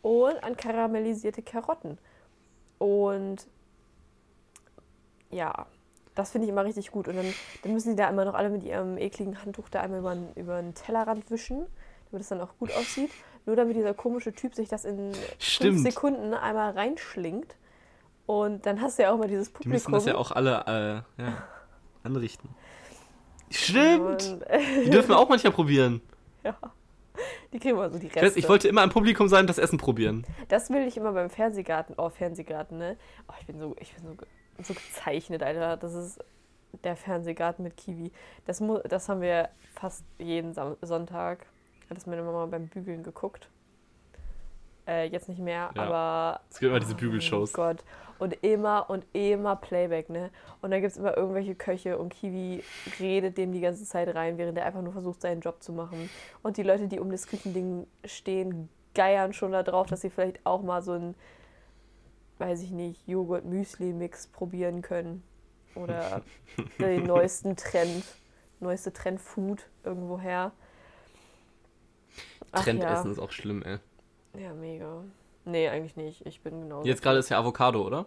Und an karamellisierte Karotten. Und ja, das finde ich immer richtig gut. Und dann, dann müssen die da immer noch alle mit ihrem ekligen Handtuch da einmal über, den- über den Tellerrand wischen, damit es dann auch gut aussieht. Nur damit dieser komische Typ sich das in Stimmt. fünf Sekunden einmal reinschlingt. Und dann hast du ja auch mal dieses Die Publikum. müssen das ja auch alle äh, ja, anrichten. Stimmt! Und, Die dürfen wir auch manchmal probieren. <laughs> ja. Die kriegen wir so die Ich, Reste. weiß, ich wollte immer im Publikum sein und das Essen probieren. das will ich immer beim Fernsehgarten. Oh, Fernsehgarten, ne? Oh, ich bin so, ich bin so, so gezeichnet, Alter. Das ist der Fernsehgarten mit Kiwi. Das, mu das haben wir fast jeden Sam Sonntag. Hat das meine Mama beim Bügeln geguckt. Äh, jetzt nicht mehr, Ja. aber. Es gibt immer diese Oh Bügelshows. mein Gott. Und immer und immer Playback, ne? Und dann gibt es immer irgendwelche Köche und Kiwi redet dem die ganze Zeit rein, während er einfach nur versucht, seinen Job zu machen. Und die Leute, die um das Küchending stehen, geiern schon darauf, dass sie vielleicht auch mal so ein, weiß ich nicht, Joghurt-Müsli-Mix probieren können. Oder <laughs> den neuesten Trend, neueste Trend-Food irgendwoher. Trendessen ist auch schlimm, ey. Ja. ja, mega. Nee, eigentlich nicht. Ich bin genau. Jetzt gerade ist ja Avocado, oder?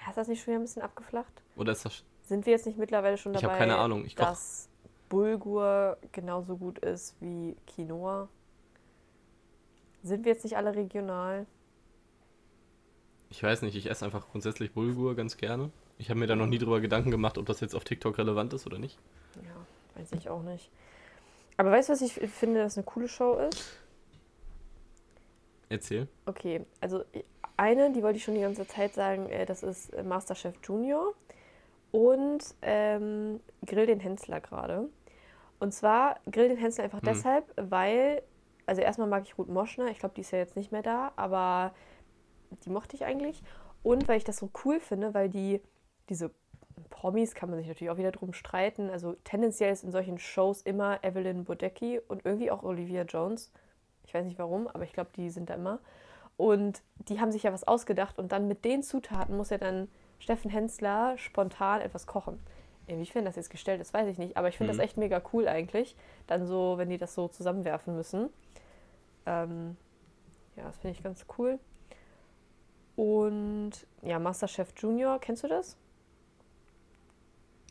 Hast du das nicht schon wieder ein bisschen abgeflacht? Oder ist das. Sind wir jetzt nicht mittlerweile schon Ich dabei, hab keine Ahnung, ich dass Bulgur genauso gut ist wie Quinoa? Sind wir jetzt nicht alle regional? Ich weiß nicht, ich esse einfach grundsätzlich Bulgur ganz gerne. Ich habe mir da noch nie drüber Gedanken gemacht, ob das jetzt auf TikTok relevant ist oder nicht. Ja, weiß ich auch nicht. Aber weißt du, was ich finde, dass eine coole Show ist? Erzähl. Okay, also eine, die wollte ich schon die ganze Zeit sagen, äh, das ist äh, Masterchef Junior und ähm, Grill den Hensler gerade. Und zwar Grill den Hensler einfach Hm. deshalb, weil, also erstmal mag ich Ruth Moschner, ich glaube, die ist ja jetzt nicht mehr da, aber die mochte ich eigentlich. Und weil ich das so cool finde, weil die, diese Promis kann man sich natürlich auch wieder drum streiten. Also tendenziell ist in solchen Shows immer Evelyn Bodecki und irgendwie auch Olivia Jones. Ich weiß nicht warum, aber ich glaube, die sind da immer. Und die haben sich ja was ausgedacht und dann mit den Zutaten muss ja dann Steffen Hensler spontan etwas kochen. Inwiefern das jetzt gestellt ist, weiß ich nicht. Aber ich finde Mhm. das echt mega cool eigentlich. Dann so, wenn die das so zusammenwerfen müssen. Ähm, ja, das finde ich ganz cool. Und ja, Masterchef Junior, kennst du das?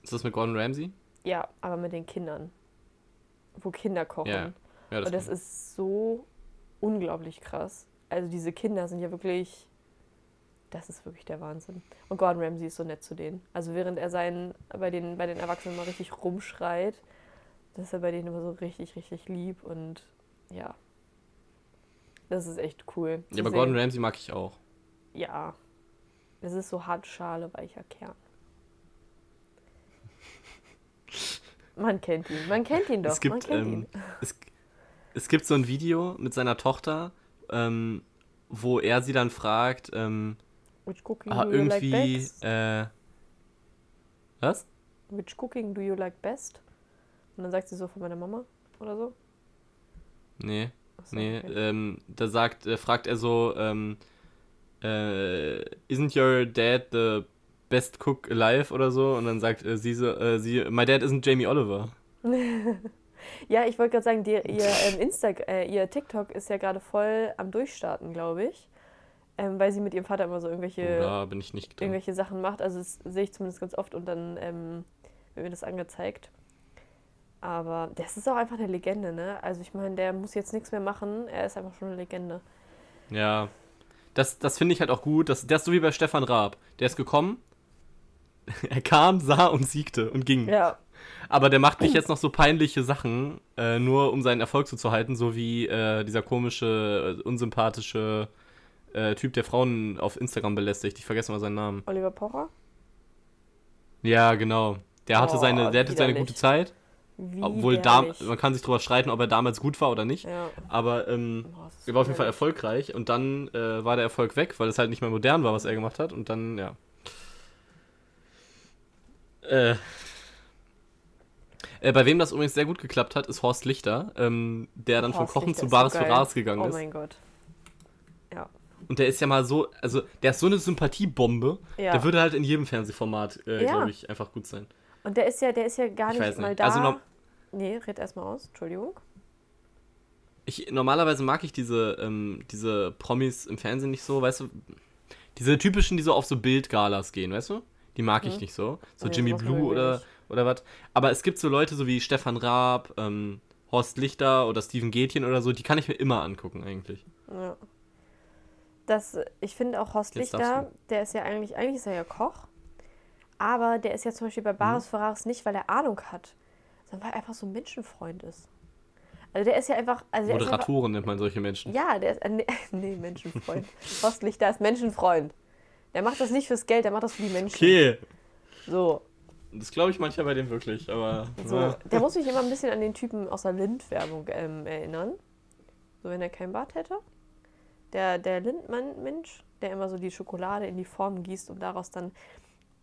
Ist das mit Gordon Ramsay? Ja, aber mit den Kindern. Wo Kinder kochen. Ja, Ja, Und das ist so unglaublich krass. Also diese Kinder sind ja wirklich, das ist wirklich der Wahnsinn. Und Gordon Ramsay ist so nett zu denen. Also während er seinen, bei den, bei den Erwachsenen mal richtig rumschreit, das ist er bei denen immer so richtig, richtig lieb und ja. Das ist echt cool. ja, aber. Gordon Ramsay mag ich auch. Ja. Das ist so Hartschale, weicher Kern. Man kennt ihn. Man kennt ihn doch. es gibt, man kennt ähm, ihn. es, es gibt so ein Video mit seiner Tochter, ähm, wo er sie dann fragt, ähm, Which cooking ah, do you like irgendwie, best? äh, was? Which cooking do you like best? Und dann sagt sie so von meiner Mama oder so. Nee, Achso, nee, okay. ähm, da sagt, äh, fragt er so, ähm, äh, isn't your dad the best cook alive oder so? Und dann sagt äh, sie so, äh, sie, my dad isn't Jamie Oliver. <laughs> Ja, ich wollte gerade sagen, die, ihr, ähm, Insta, äh, ihr TikTok ist ja gerade voll am Durchstarten, glaube ich. Ähm, weil sie mit ihrem Vater immer so irgendwelche, Da bin ich nicht drin. irgendwelche Sachen macht. Also das sehe ich zumindest ganz oft und dann ähm, wird mir das angezeigt. Aber das ist auch einfach eine Legende, ne? Also ich meine, der muss jetzt nichts mehr machen. Er ist einfach schon eine Legende. Ja. Das, das finde ich halt auch gut. Das, das ist so wie bei Stefan Raab. Der ist gekommen, <laughs> er kam, sah und siegte und ging. Ja, Aber der macht nicht jetzt noch so peinliche Sachen, äh, nur um seinen Erfolg zuzuhalten, so wie äh, dieser komische, äh, unsympathische äh, Typ, der Frauen auf Instagram belästigt. Ich vergesse mal seinen Namen. Oliver Pocher. Ja, genau. Der hatte Oh, seine, der hatte seine gute Zeit. Wie Obwohl da, man kann sich drüber streiten, ob er damals gut war oder nicht. Ja. Aber ähm, Oh, ist er war auf jeden Fall erfolgreich und dann äh, war der Erfolg weg, weil es halt nicht mehr modern war, was er gemacht hat. Und dann, ja. Äh, äh, bei wem das übrigens sehr gut geklappt hat, ist Horst Lichter, ähm, der dann von Horst Kochen Lichter zu ist so Bares für. Rares gegangen Oh ist. mein Gott. Ja. Und der ist ja mal so, also der ist so eine Sympathiebombe, Ja. der würde halt in jedem Fernsehformat, äh, Ja. glaube ich, einfach gut sein. Und der ist ja, der ist ja gar Ich nicht mal da. Also nee, red erstmal aus, Entschuldigung. Ich, normalerweise mag ich diese, ähm, diese Promis im Fernsehen nicht so, weißt du, diese typischen, die so auf so Bildgalas gehen, weißt du? Die mag ich Mhm. nicht so. So Nee, Jimmy sowas Blue oder, nicht. oder was. Aber es gibt so Leute so wie Stefan Raab, ähm, Horst Lichter oder Steven Gätchen oder so, die kann ich mir immer angucken eigentlich. Ja. Das, ich finde auch Horst Jetzt Lichter, der ist ja eigentlich, eigentlich ist er ja Koch, aber der ist ja zum Beispiel bei Bares Mhm. Ferraris nicht, weil er Ahnung hat, sondern weil er einfach so ein Menschenfreund ist. Also der ist ja einfach, also Moderatoren nennt man solche Menschen. ja, der ist, äh, nee, <laughs> nee, Menschenfreund. Horst Lichter ist Menschenfreund. Der macht das nicht fürs Geld, der macht das für die Menschen. Okay. So. Das glaube ich manchmal bei dem wirklich, aber. So, na. der muss mich immer ein bisschen an den Typen aus der Lind-Werbung ähm, erinnern. So, wenn er kein Bart hätte. Der, der Lindmann-Mensch, der immer so die Schokolade in die Form gießt, um daraus dann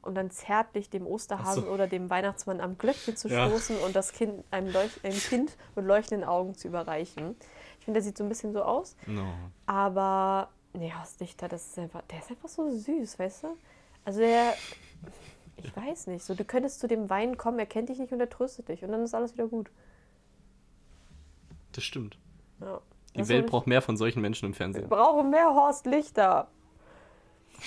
und dann zärtlich dem Osterhasen so. oder dem Weihnachtsmann am Glöckchen zu Ja. stoßen und das kind, einem, Leuch einem Kind mit leuchtenden Augen zu überreichen. Ich finde, der sieht so ein bisschen so aus. No. Aber, nee, Horst Lichter, das ist einfach, der ist einfach so süß, weißt du? Also der, ich weiß nicht, so du könntest zu dem Wein kommen, er kennt dich nicht und er tröstet dich und dann ist alles wieder gut. Das stimmt. Ja. Die Das Welt braucht mehr von solchen Menschen im Fernsehen. wir brauchen mehr Horst Lichter.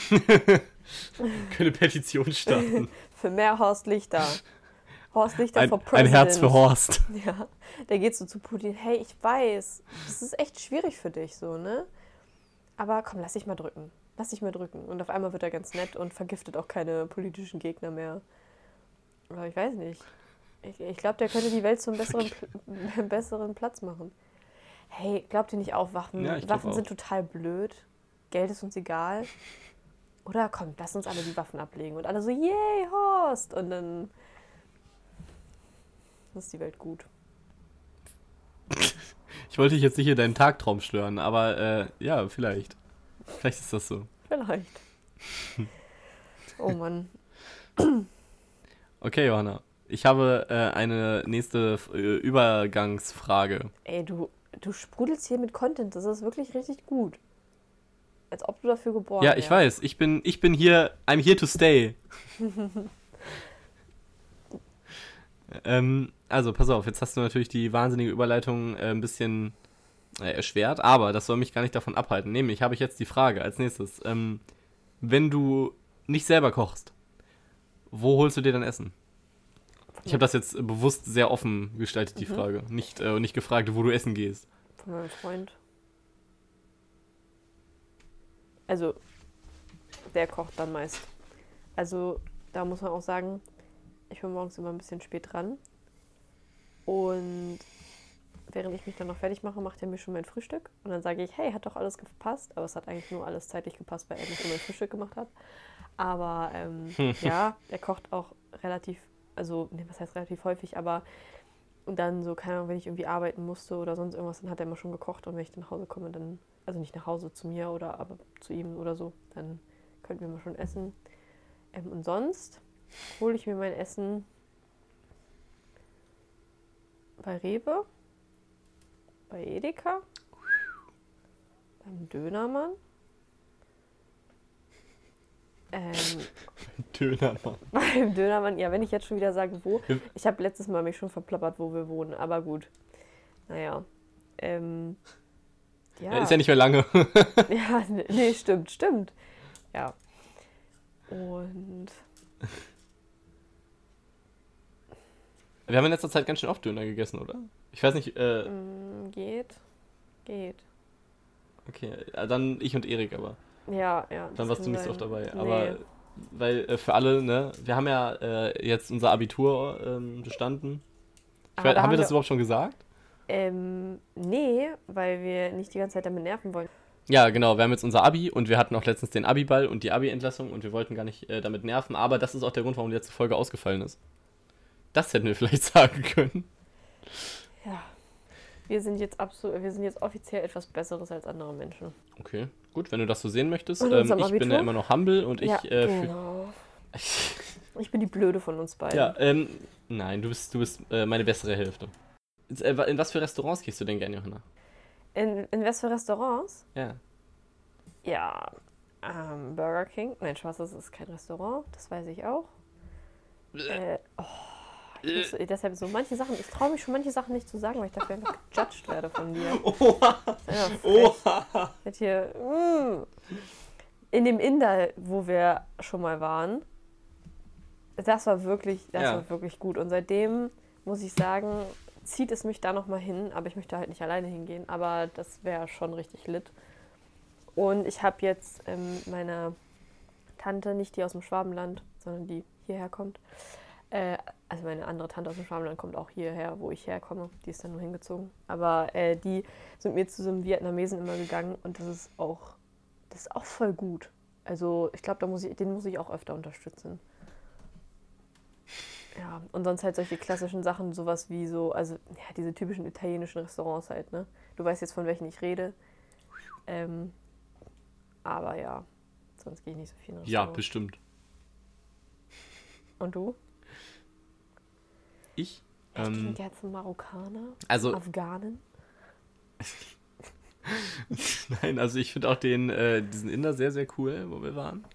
<laughs> <laughs> Können Petition starten. <laughs> Für mehr Horst Lichter. Horst Lichter Ein, for ein President. Herz für Horst. <laughs> Ja, der geht so zu Putin, hey, ich weiß, das ist echt schwierig für dich so, ne? Aber komm, lass dich mal drücken. Lass dich mal drücken. Und auf einmal wird er ganz nett und vergiftet auch keine politischen Gegner mehr. Aber ich weiß nicht. Ich, ich glaube, der könnte die Welt zum besseren, Pl- besseren Platz machen. Hey, glaubt ihr nicht auch, Waffen, Ja, Waffen sind total blöd? Geld ist uns egal? Oder komm, lass uns alle die Waffen ablegen. Und alle so, yay, Horst! Und dann ist die Welt gut. <laughs> Ich wollte dich jetzt nicht in deinen Tagtraum stören, aber äh, ja, vielleicht. Vielleicht ist das so. Vielleicht. <laughs> Oh Mann. Okay, Johanna. Ich habe äh, eine nächste äh, Übergangsfrage. Ey, du, du sprudelst hier mit Content. Das ist wirklich richtig gut. Als ob du dafür geboren ja, ich wärst. weiß. Ich bin, ich bin hier. I'm here to stay. <laughs> ähm, also, pass auf. Jetzt hast du natürlich die wahnsinnige Überleitung äh, ein bisschen äh, erschwert, aber das soll mich gar nicht davon abhalten. Nämlich habe ich jetzt die Frage als nächstes. Ähm, wenn du nicht selber kochst, wo holst du dir dein Essen? Ich habe das jetzt bewusst sehr offen gestaltet, die Mhm. Frage. Nicht, äh, nicht gefragt, wo du essen gehst. Von meinem Freund. Also, der kocht dann meist. Also, da muss man auch sagen, ich bin morgens immer ein bisschen spät dran. Und während ich mich dann noch fertig mache, macht er mir schon mein Frühstück. Und dann sage ich, hey, hat doch alles gepasst. Aber es hat eigentlich nur alles zeitlich gepasst, weil er nicht nur mein Frühstück gemacht hat. Aber ähm, <laughs> ja, er kocht auch relativ, also, nee, was heißt relativ häufig, aber und dann so, keine Ahnung, wenn ich irgendwie arbeiten musste oder sonst irgendwas, dann hat er immer schon gekocht und wenn ich dann nach Hause komme, dann, also nicht nach Hause zu mir oder aber zu ihm oder so, dann könnten wir mal schon essen. Ähm, und sonst hole ich mir mein Essen bei Rewe, bei Edeka, beim Dönermann. Ähm, Dönermann. <laughs> beim Dönermann, ja, wenn ich jetzt schon wieder sage, wo. Ja. Ich habe letztes Mal mich schon verplappert, wo wir wohnen, aber gut. Naja. Ähm, ja. Ist ja nicht mehr lange. <laughs> <laughs> Ja, nee, nee, stimmt, stimmt. Ja. Und Wir haben in letzter Zeit ganz schön oft Döner gegessen, oder? Ich weiß nicht, äh, mm, geht. Geht. okay, äh, dann ich und Erik aber. Ja, ja. Dann warst du nicht so oft dabei. Nee. Aber weil äh, für alle, ne, wir haben ja äh, jetzt unser Abitur ähm, bestanden. Weiß, haben wir das wir- überhaupt schon gesagt? Ähm, nee, weil wir nicht die ganze Zeit damit nerven wollen. Ja, genau, wir haben jetzt unser Abi und wir hatten auch letztens den Abi-Ball und die Abi-Entlassung und wir wollten gar nicht äh, damit nerven, aber das ist auch der Grund, warum die letzte Folge ausgefallen ist. Das hätten wir <laughs> vielleicht sagen können. Ja. Wir sind jetzt absolut, wir sind jetzt offiziell etwas Besseres als andere Menschen. Okay, gut, wenn du das so sehen möchtest. Ähm, ich bin Abitur? ja immer noch humble und ich. ja, äh, genau. <laughs> Ich bin die Blöde von uns beiden. ja, ähm, nein, du bist, du bist äh, meine bessere Hälfte. Äh, In was für Restaurants gehst du denn gerne, Johanna? In, in was für Restaurants? Ja. Ja, ähm, Burger King. Nein, Spaß, das ist kein Restaurant, das weiß ich auch. Äh, oh, ich muss, deshalb so manche Sachen, ich traue mich schon manche Sachen nicht zu sagen, weil ich dafür einfach gejudged werde von dir. <laughs> Oha! Das. Oha! Mit hier, mm. In dem Inder, wo wir schon mal waren, das war wirklich, das Ja. war wirklich gut. Und seitdem muss ich sagen, zieht es mich da noch mal hin, aber ich möchte halt nicht alleine hingehen. Aber das wäre schon richtig lit. Und ich habe jetzt ähm, meine Tante, nicht die aus dem Schwabenland, sondern die hierher kommt. Äh, also meine andere Tante aus dem Schwabenland kommt auch hierher, wo ich herkomme. Die ist dann nur hingezogen. Aber äh, die sind mir zu so einem Vietnamesen immer gegangen und das ist auch, das ist auch voll gut. Also ich glaube, da muss ich, den muss ich auch öfter unterstützen. Ja, und sonst halt solche klassischen Sachen, sowas wie so, also ja, diese typischen italienischen Restaurants halt, ne? Du weißt jetzt, von welchen ich rede. Ähm, aber ja, sonst gehe ich nicht so viel in Ja, Restaurants. bestimmt. Und du? Ich? Ich Ähm, klingt jetzt ein Marokkaner? also, Afghanen? <laughs> nein, also ich finde auch den, äh, diesen Inder sehr, sehr cool, wo wir waren.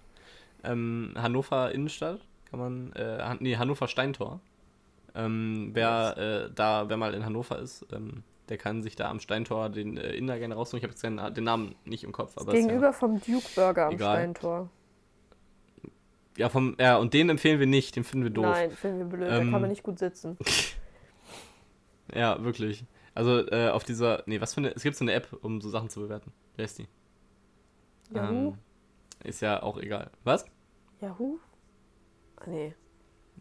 Ähm, Hannover Innenstadt, kann man, äh, Han- nee, Hannover Steintor. Ähm, wer äh, da, wer mal in Hannover ist, ähm, der kann sich da am Steintor den äh, Inder gerne raussuchen. Ich habe jetzt den, den Namen nicht im Kopf, aber ist Gegenüber vom Duke Burger am Egal. Steintor. Ja, ja, vom, ja, und den empfehlen wir nicht, den finden wir doof. Nein, finden wir blöd, da Ähm, kann man nicht gut sitzen. <laughs> Ja, wirklich. Also äh, auf dieser, nee, was für eine, es gibt so eine App, um so Sachen zu bewerten. Wer ist die? Yahoo? Ähm, ist ja auch egal. Was? Yahoo? Ah, nee.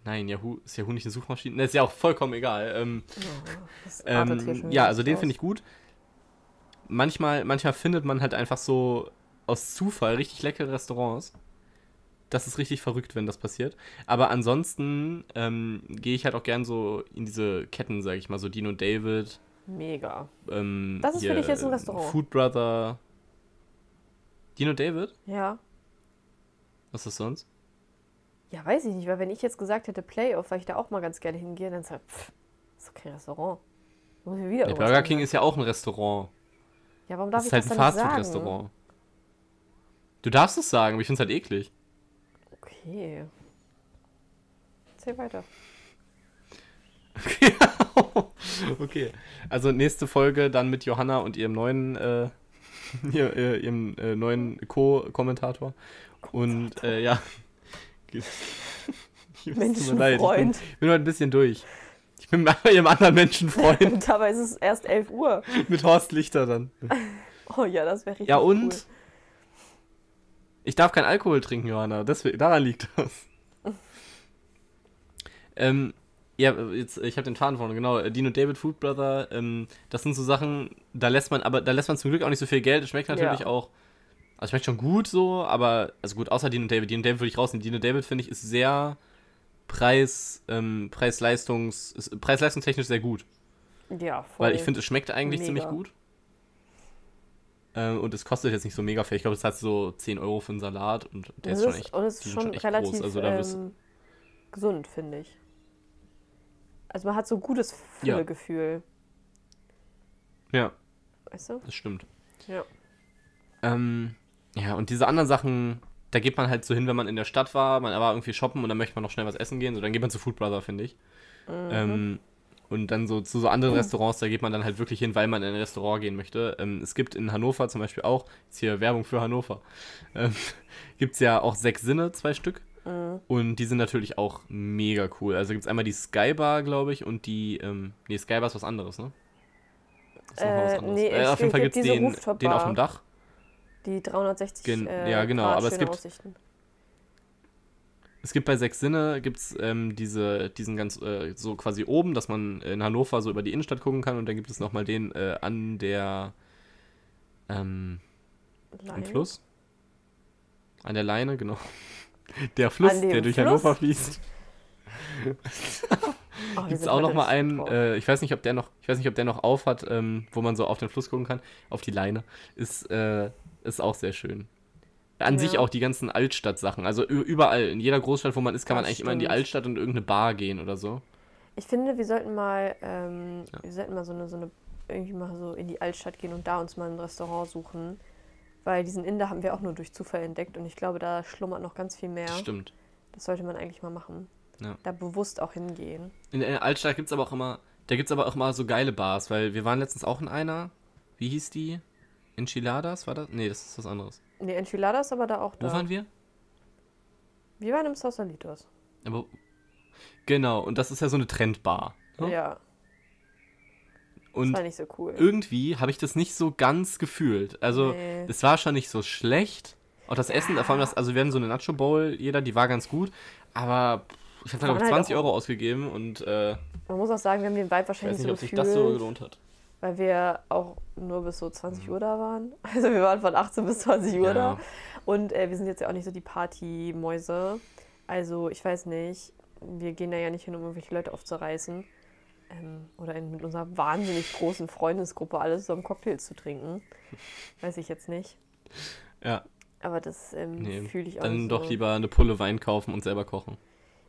Nein, Yahoo, ist Yahoo nicht eine Suchmaschine? Ne, ist ja auch vollkommen egal. Ähm, Oh, das artet hier ähm, ja, also den finde ich gut. Manchmal, manchmal findet man halt einfach so aus Zufall richtig leckere Restaurants. Das ist richtig verrückt, wenn das passiert. Aber ansonsten ähm, gehe ich halt auch gern so in diese Ketten, sag ich mal, so Dino David. Mega. Ähm, Das ist für hier, dich jetzt ein Restaurant. Food Brother. Dino David? Ja. Was ist das sonst? Ja, weiß ich nicht, weil wenn ich jetzt gesagt hätte Playoff, weil ich da auch mal ganz gerne hingehe, dann sagt, pff, ist doch kein Restaurant. Muss ich wieder Der Burger King ist ja auch ein Restaurant. Ja, warum darf Das ist ich halt ein das nicht sagen? Fastfood-Restaurant. Du darfst es sagen, aber ich finde es halt eklig. Okay. Erzähl weiter. <laughs> okay. Also nächste Folge dann mit Johanna und ihrem neuen, äh, <laughs> ihr, ihrem äh, neuen Co-Kommentator. Und äh, ja. <laughs> Leid, ich bin, Menschenfreund. ich bin heute ein bisschen durch. Ich bin bei ihrem anderen Menschenfreund Und dabei ist es erst 11 Uhr. mit Horst Lichter dann. Oh ja, das wäre richtig Ja und? cool. Ich darf keinen Alkohol trinken, Johanna. Deswegen, daran liegt das. ähm, ja, jetzt, ich habe den Faden vorne, genau. äh, Dino David Food Brother, ähm, das sind so Sachen, da lässt man, aber da lässt man zum Glück auch nicht so viel Geld. Es schmeckt natürlich Ja. auch, also schmeckt schon gut so, aber, also gut, außer Dino David. Dino David würde ich rausnehmen. Dino David, finde ich, ist sehr Preis, ähm, Preis-Leistungs, ist preis-leistungstechnisch sehr gut. Ja, voll. Weil ich finde, es schmeckt eigentlich Mega. ziemlich gut. Ähm, und es kostet jetzt nicht so mega viel. Ich glaube, es hat so 10 Euro für einen Salat und der es ist schon echt, und es ist schon, schon relativ groß. Also da ähm, gesund, finde ich. Also man hat so gutes Ja. Füllegefühl. Ja, Weißt du? das stimmt. Ja. Ähm, ja, und diese anderen Sachen, da geht man halt so hin, wenn man in der Stadt war, man war irgendwie shoppen und dann möchte man noch schnell was essen gehen. So, dann geht man zu Food Brother, finde ich. Mhm. Ähm, und dann so zu so anderen Restaurants, da geht man dann halt wirklich hin, weil man in ein Restaurant gehen möchte. Ähm, es gibt in Hannover zum Beispiel auch, jetzt hier Werbung für Hannover, <laughs> ähm, gibt es ja auch sechs Sinne, zwei Stück. Mhm. Und die sind natürlich auch mega cool. Also gibt es einmal die Skybar, glaube ich, und die, ähm, nee, Skybar ist was anderes, ne? Ist mal was Äh, anderes. nee, äh, auf jeden Fall gibt es den, den auf dem Dach. Die 360 Gen- äh, ja, genau, Grad aber es gibt- Aussichten. Es gibt bei Sechs Sinne gibt's, ähm, diese, diesen ganz, äh, so quasi oben, dass man in Hannover so über die Innenstadt gucken kann und dann gibt es nochmal den äh, an der, ähm, am. Fluss. An der Leine, genau. <laughs> Der Fluss, der durch Fluss? Hannover fließt. <laughs> Oh, Gibt es auch noch mal einen, äh, ich weiß nicht, ob der noch, ich weiß nicht, ob der noch auf hat, ähm, wo man so auf den Fluss gucken kann, auf die Leine. Ist, äh, ist auch sehr schön. An Ja. sich auch die ganzen Altstadt-Sachen. Also überall, in jeder Großstadt, wo man ist, kann Das man eigentlich immer in die stimmt. Altstadt und irgendeine Bar gehen oder so. Ich finde, wir sollten mal, ähm, Ja. wir sollten mal so eine, so eine, irgendwie mal so in die Altstadt gehen und da uns mal ein Restaurant suchen. Weil diesen Inder haben wir auch nur durch Zufall entdeckt und ich glaube, da schlummert noch ganz viel mehr. Das stimmt. Das sollte man eigentlich mal machen. Ja. Da bewusst auch hingehen. In der Altstadt gibt es aber auch immer, da gibt es aber auch immer so geile Bars, weil wir waren letztens auch in einer, wie hieß die? Enchiladas, war das? Nee, das ist was anderes. Ne, Enchiladas aber da auch Wo da. waren wir? Wir waren im Sausalitos. Aber, genau, und das ist ja so eine Trendbar. ne? Ja, Und das war nicht so cool. irgendwie habe ich das nicht so ganz gefühlt. Also, Nee. es war schon nicht so schlecht. Auch das Essen, vor allem das, also wir hatten so eine Nacho Bowl, jeder, die war ganz gut. Aber ich habe da glaube ich Waren halt 20 auch- Euro ausgegeben und äh, ich Man muss auch sagen, wir haben den Vibe weiß wahrscheinlich nicht, so ob sich gefühlt, das so gelohnt hat. Weil wir auch nur bis so 20 Uhr da waren. <laughs> Also wir waren von 18 bis 20 Uhr Ja. da. Und äh, wir sind jetzt ja auch nicht so die Partymäuse. Also ich weiß nicht. wir gehen da ja nicht hin, um irgendwelche Leute aufzureißen. Ähm, oder in, mit unserer wahnsinnig großen Freundesgruppe alles zusammen Cocktails zu trinken. <laughs> Weiß ich jetzt nicht. Ja. Aber das ähm, Nee, fühle ich auch Dann so. doch lieber eine Pulle Wein kaufen und selber kochen.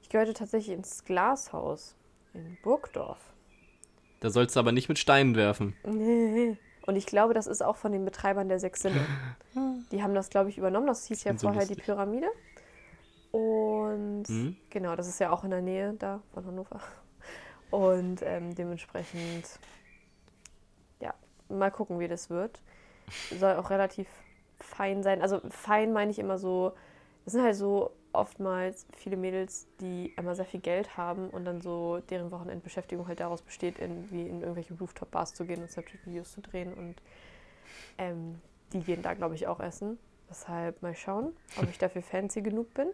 Ich gehörte tatsächlich ins Glashaus in Burgdorf. Da sollst du aber nicht mit Steinen werfen. Und ich glaube, das ist auch von den Betreibern der Sechs Sinne. <laughs> Die haben das, glaube ich, übernommen. Das hieß ja so vorher die lustig. Pyramide. Und Mhm. genau, das ist ja auch in der Nähe da von Hannover. Und ähm, dementsprechend, ja, mal gucken, wie das wird. Soll auch relativ fein sein. Also fein meine ich immer so, das sind halt so oftmals viele Mädels, die immer sehr viel Geld haben und dann so deren Wochenendbeschäftigung halt daraus besteht, irgendwie in irgendwelche Rooftop-Bars zu gehen und Snapchat-Videos zu drehen. Und ähm, die gehen da, glaube ich, auch essen. Deshalb mal schauen, ob ich <laughs> dafür fancy genug bin.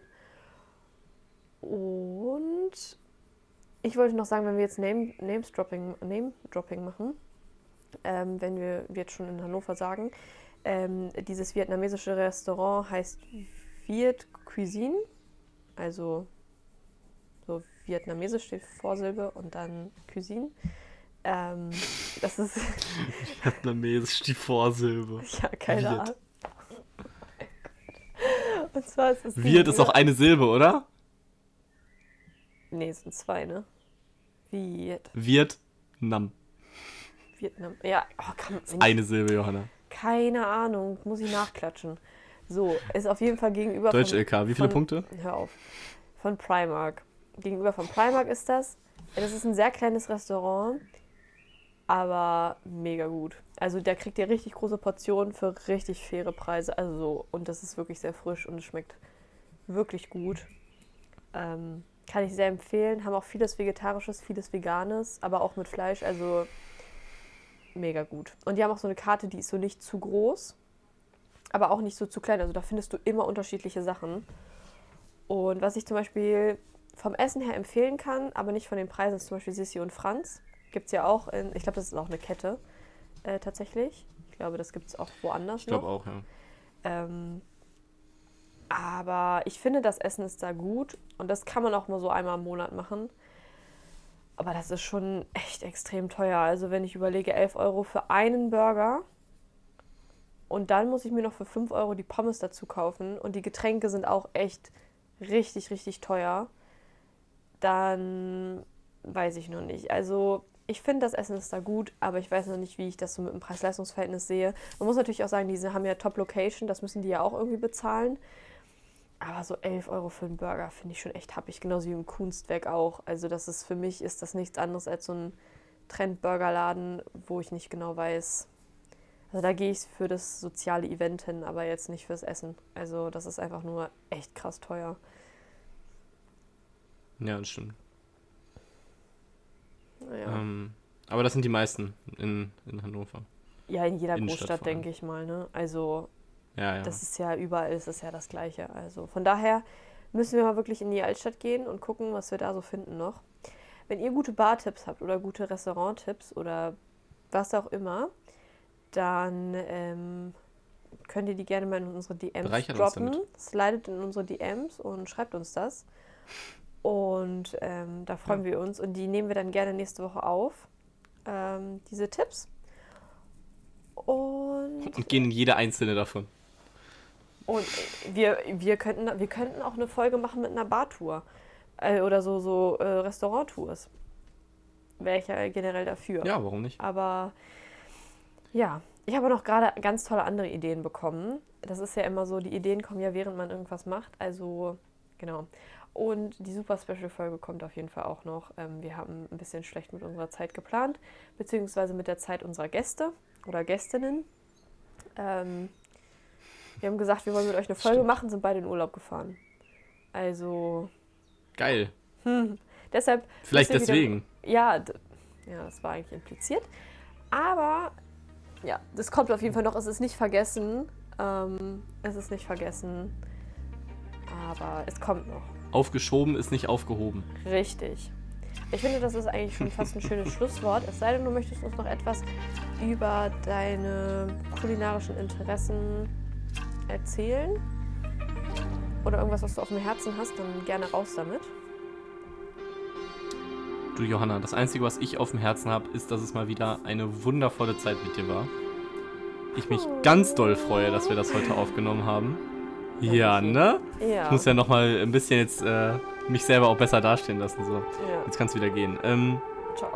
Und ich wollte noch sagen, wenn wir jetzt Name, Names Dropping, Name Dropping machen, ähm, wenn wir jetzt schon in Hannover sagen, ähm, dieses vietnamesische Restaurant heißt Viet Cuisine, also so vietnamesisch steht Vorsilbe und dann Cuisine. Ähm, das ist <laughs> Vietnamesisch die Vorsilbe. <laughs> ja keine Viet. Ahnung. <laughs> Und zwar ist es Wird ist auch eine Silbe, oder? Nee, es sind zwei, ne? Viet, Vietnam. Vietnam. Ja, oh, kann, Eine Silbe, Johanna. Keine Ahnung, muss ich nachklatschen. So, ist auf jeden Fall gegenüber. Deutsch von- LK, wie viele von- Punkte? Hör auf. Von Primark. Gegenüber von Primark ist das. Das ist ein sehr kleines Restaurant, aber mega gut. Also da kriegt ihr richtig große Portionen für richtig faire Preise. Also so, und das ist wirklich sehr frisch und es schmeckt wirklich gut. Ähm, kann ich sehr empfehlen. Haben auch vieles Vegetarisches, vieles Veganes, aber auch mit Fleisch. Also mega gut. Und die haben auch so eine Karte, die ist so nicht zu groß, aber auch nicht so zu klein. Also da findest du immer unterschiedliche Sachen. Und was ich zum Beispiel vom Essen her empfehlen kann, aber nicht von den Preisen, ist zum Beispiel Sissi und Franz. Gibt es ja auch in, ich glaube, das ist auch eine Kette äh, tatsächlich. Ich glaube, das gibt es auch woanders Ich glaube auch, ja. Ähm, aber ich finde, das Essen ist da gut und das kann man auch mal so einmal im Monat machen. Aber das ist schon echt extrem teuer. Also wenn ich überlege, 11 Euro für einen Burger und dann muss ich mir noch für 5 Euro die Pommes dazu kaufen und die Getränke sind auch echt richtig, richtig teuer, dann weiß ich noch nicht. Also ich finde, das Essen ist da gut, aber ich weiß noch nicht, wie ich das so mit dem Preis-Leistungs-Verhältnis sehe. Man muss natürlich auch sagen, diese haben ja Top-Location, das müssen die ja auch irgendwie bezahlen. Aber so 11 Euro für einen Burger finde ich schon echt happig, genauso wie im Kunstwerk auch. Also das ist für mich ist das nichts anderes als so ein Trend-Burgerladen, wo ich nicht genau weiß. Also da gehe ich für das soziale Event hin, aber jetzt nicht fürs Essen. Also das ist einfach nur echt krass teuer. Ja, das stimmt. Naja. Ähm, aber das sind die meisten in, in Hannover. ja, in jeder Innenstadt Großstadt denke ich mal. Ne? Also Ja, ja. Das ist ja überall, ist es ja das Gleiche. Also von daher müssen wir mal wirklich in die Altstadt gehen und gucken, was wir da so finden noch. Wenn ihr gute Bartipps habt oder gute Restauranttipps oder was auch immer, dann ähm, könnt ihr die gerne mal in unsere DMs Bereichert droppen. Slidet in unsere DMs und schreibt uns das. Und ähm, da freuen Ja. wir uns und die nehmen wir dann gerne nächste Woche auf, ähm, diese Tipps. Und Und gehen in jede einzelne davon. und wir, wir, könnten, wir könnten auch eine Folge machen mit einer Bartour. Äh, oder so, so äh, Restauranttours. Wäre ich ja generell dafür. Ja, warum nicht? Aber ja, ich habe noch gerade ganz tolle andere Ideen bekommen. Das ist ja immer so, die Ideen kommen ja, während man irgendwas macht. Also, genau. Und die Super Special Folge kommt auf jeden Fall auch noch. Ähm, wir haben ein bisschen schlecht mit unserer Zeit geplant, beziehungsweise mit der Zeit unserer Gäste oder Gästinnen. Ähm, wir haben gesagt, wir wollen mit euch eine Folge Stimmt. machen, sind beide in Urlaub gefahren. Also, Geil. hm, deshalb. Vielleicht ihr wieder- deswegen. ja, ja, das war eigentlich impliziert. Aber ja, das kommt auf jeden Fall noch. Es ist nicht vergessen. Ähm, es ist nicht vergessen. Aber es kommt noch. Aufgeschoben ist nicht aufgehoben. Richtig. Ich finde, das ist eigentlich schon fast ein schönes <laughs> Schlusswort. Es sei denn, du möchtest uns noch etwas über deine kulinarischen Interessen erzählen. Oder irgendwas, was du auf dem Herzen hast, dann gerne raus damit. Du Johanna, das Einzige, was ich auf dem Herzen habe, ist, dass es mal wieder eine wundervolle Zeit mit dir war. Ich mich ganz doll freue, dass wir das heute aufgenommen haben. Ja, ne? Ja. Ich muss ja nochmal ein bisschen jetzt äh, mich selber auch besser dastehen lassen. So. ja. Jetzt kannst du wieder gehen. Ähm, Ciao.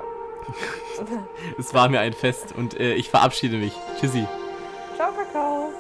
<laughs> es war mir ein Fest und äh, ich verabschiede mich. Tschüssi. Ciao, Kakao.